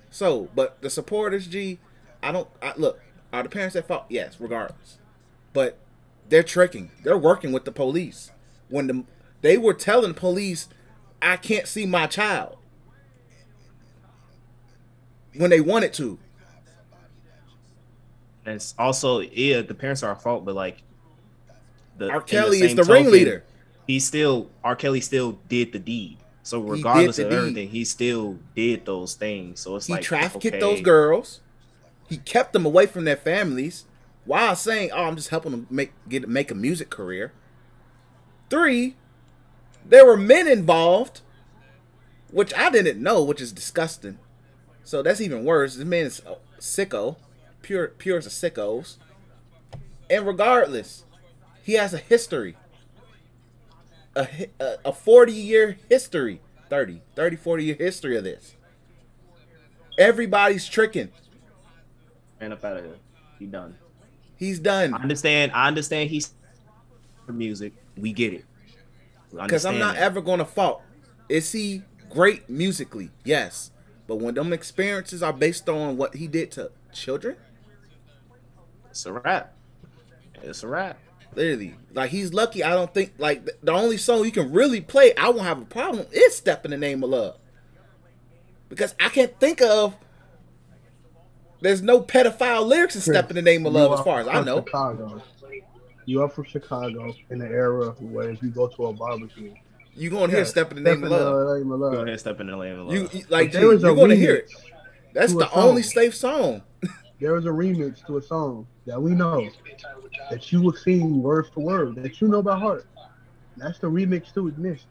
Speaker 2: So, but the supporters, G, I don't I, look. Are the parents at fault? Yes, regardless. But they're tricking. They're working with the police. When the they were telling police, "I can't see my child," when they wanted to.
Speaker 4: And it's also yeah, the parents are at fault, but like the
Speaker 2: R.
Speaker 4: in the
Speaker 2: Kelly is the
Speaker 4: token,
Speaker 2: ringleader.
Speaker 4: He still R. Kelly still did the deed. So regardless of
Speaker 2: deed.
Speaker 4: everything, he still did those things. So it's
Speaker 2: He
Speaker 4: like
Speaker 2: trafficked
Speaker 4: okay,
Speaker 2: those girls. He kept them away from their families while saying, "Oh, I'm just helping them make get make a music career." Three, there were men involved, which I didn't know, which is disgusting. So that's even worse. This man is a sicko, pure pure as a sickos. And regardless, he has a history. A, a, a 40 year history 30 30 40 year history of this everybody's tricking
Speaker 4: Man up out of here. He done.
Speaker 2: he's done I
Speaker 4: understand. I understand. He's for music. We get it.
Speaker 2: Because i'm not
Speaker 4: that.
Speaker 2: ever gonna fault is he great musically yes but when them experiences are based on what he did to children
Speaker 4: It's a wrap. It's a wrap.
Speaker 2: literally like he's lucky i don't think like the only song you can really play i won't have a problem is step in the name of love because i can't think of there's no pedophile lyrics in step in the name of love as far as i
Speaker 3: from
Speaker 2: know
Speaker 3: Chicago. You are from Chicago in the era where if you go to a barbecue,
Speaker 2: you gonna hear
Speaker 3: yeah,
Speaker 2: step in the name of
Speaker 3: Step in
Speaker 2: love
Speaker 3: the name of love.
Speaker 4: Go ahead, step in the lane of love.
Speaker 2: You, you like
Speaker 3: But
Speaker 2: you're gonna hear it. That's the only safe song.
Speaker 3: There was a remix to a song that we know that you will sing word for word that you know by heart. That's the remix to Ignition.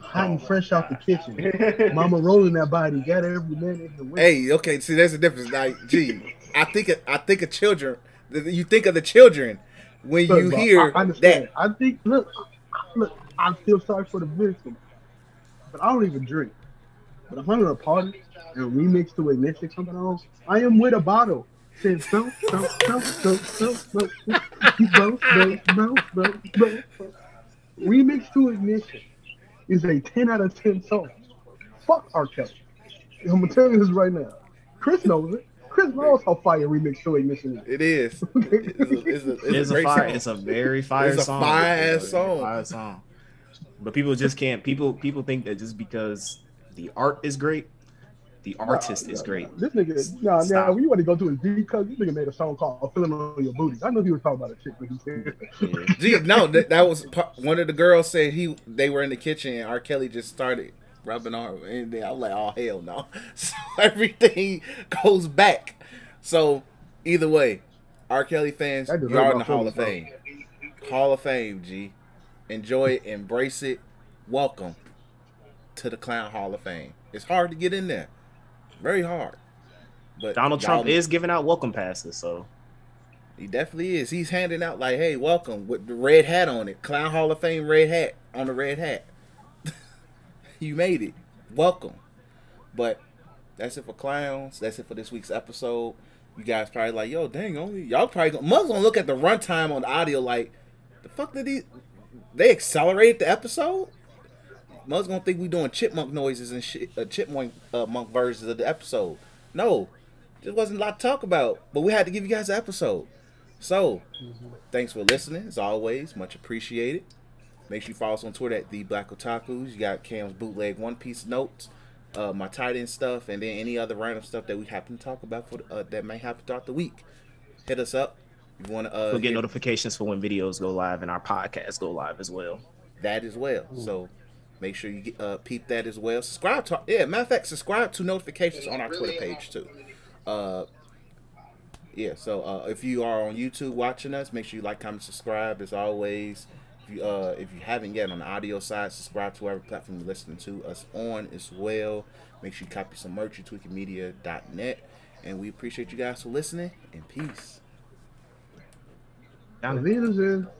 Speaker 3: Hot and fresh out the kitchen. (laughs) Mama rolling that body, got every man in the way.
Speaker 2: Hey, okay, see, there's a difference. Like, G, I think of, I think of children. You think of the children when
Speaker 3: Look,
Speaker 2: you hear
Speaker 3: I understand.
Speaker 2: that.
Speaker 3: I think look, look, I feel sorry for the victim, but I don't even drink. But if I'm at a party and a remix to Ignition coming on, I am with a bottle. Saying so, so, so, so, so, so, so, so, so, so, so, so. Remix to Ignition is a 10 out of 10 song. Fuck R. Kelly. I'm gonna tell you this right now. Chris knows it. Chris knows how fire remix to Ignition is.
Speaker 2: It is. It's a, it's a, it's
Speaker 4: It is
Speaker 2: a
Speaker 4: a fire.
Speaker 2: song.
Speaker 4: It's a very fire
Speaker 2: It's
Speaker 4: song.
Speaker 2: fire-ass
Speaker 4: It's a very
Speaker 2: song.
Speaker 4: Fire song. But people just can't. People people think that just because the art is great, the artist
Speaker 3: Nah,
Speaker 4: is
Speaker 3: nah,
Speaker 4: great.
Speaker 3: This nigga, nah,
Speaker 4: Stop.
Speaker 3: nah, we want to go to his deep cut. This nigga made a song called "Feeling on Your Booty." I know he was talking about a chick, but he said,
Speaker 4: Yeah.
Speaker 2: No, that, that was part, one of the girls said he they were in the kitchen and R. Kelly just started rubbing on her, and then I'm like, oh hell no. (laughs) So everything goes back. So either way, R. Kelly fans,
Speaker 3: That deserves
Speaker 2: y'all in the Hall of
Speaker 3: feelings,
Speaker 2: Fame. Hall of Fame, G. Enjoy it, embrace it. Welcome to the Clown Hall of Fame. It's hard to get in there, very hard. But
Speaker 4: Donald Trump is giving out welcome passes, so
Speaker 2: He definitely is. He's handing out like, "Hey, welcome" with the red hat on it. Clown Hall of Fame red hat on the red hat. (laughs) you made it. Welcome. But that's it for clowns. That's it for this week's episode. You guys probably like, yo, dang, only y'all probably gonna, Mug's gonna look at the runtime on the audio like, the fuck did he? They accelerated the episode. Mug's gonna think we doing chipmunk noises and shit, uh, chipmunk uh, monk versions of the episode. No, just wasn't a lot to talk about, but we had to give you guys an episode. So, thanks for listening. As always, much appreciated. Make sure you follow us on Twitter at the Black Otakus. You got Cam's bootleg One Piece notes, uh, my tight end stuff, and then any other random stuff that we happen to talk about for uh, that may happen throughout the week. Hit us up. If you want to uh,
Speaker 4: we'll get
Speaker 2: hit
Speaker 4: notifications for when videos go live and our podcasts go live as well.
Speaker 2: that as well. So make sure you get, uh, peep that as well. Subscribe to yeah. Matter of fact, subscribe to notifications on our Twitter page too. Uh, yeah. So uh, if you are on YouTube watching us, make sure you like, comment, subscribe. As always, if you uh, if you haven't yet on the audio side, subscribe to whatever platform you're listening to us on as well. Make sure you copy some merch at tweakingmedia.net. And we appreciate you guys for listening. And peace.
Speaker 4: Down
Speaker 3: "Leaders in."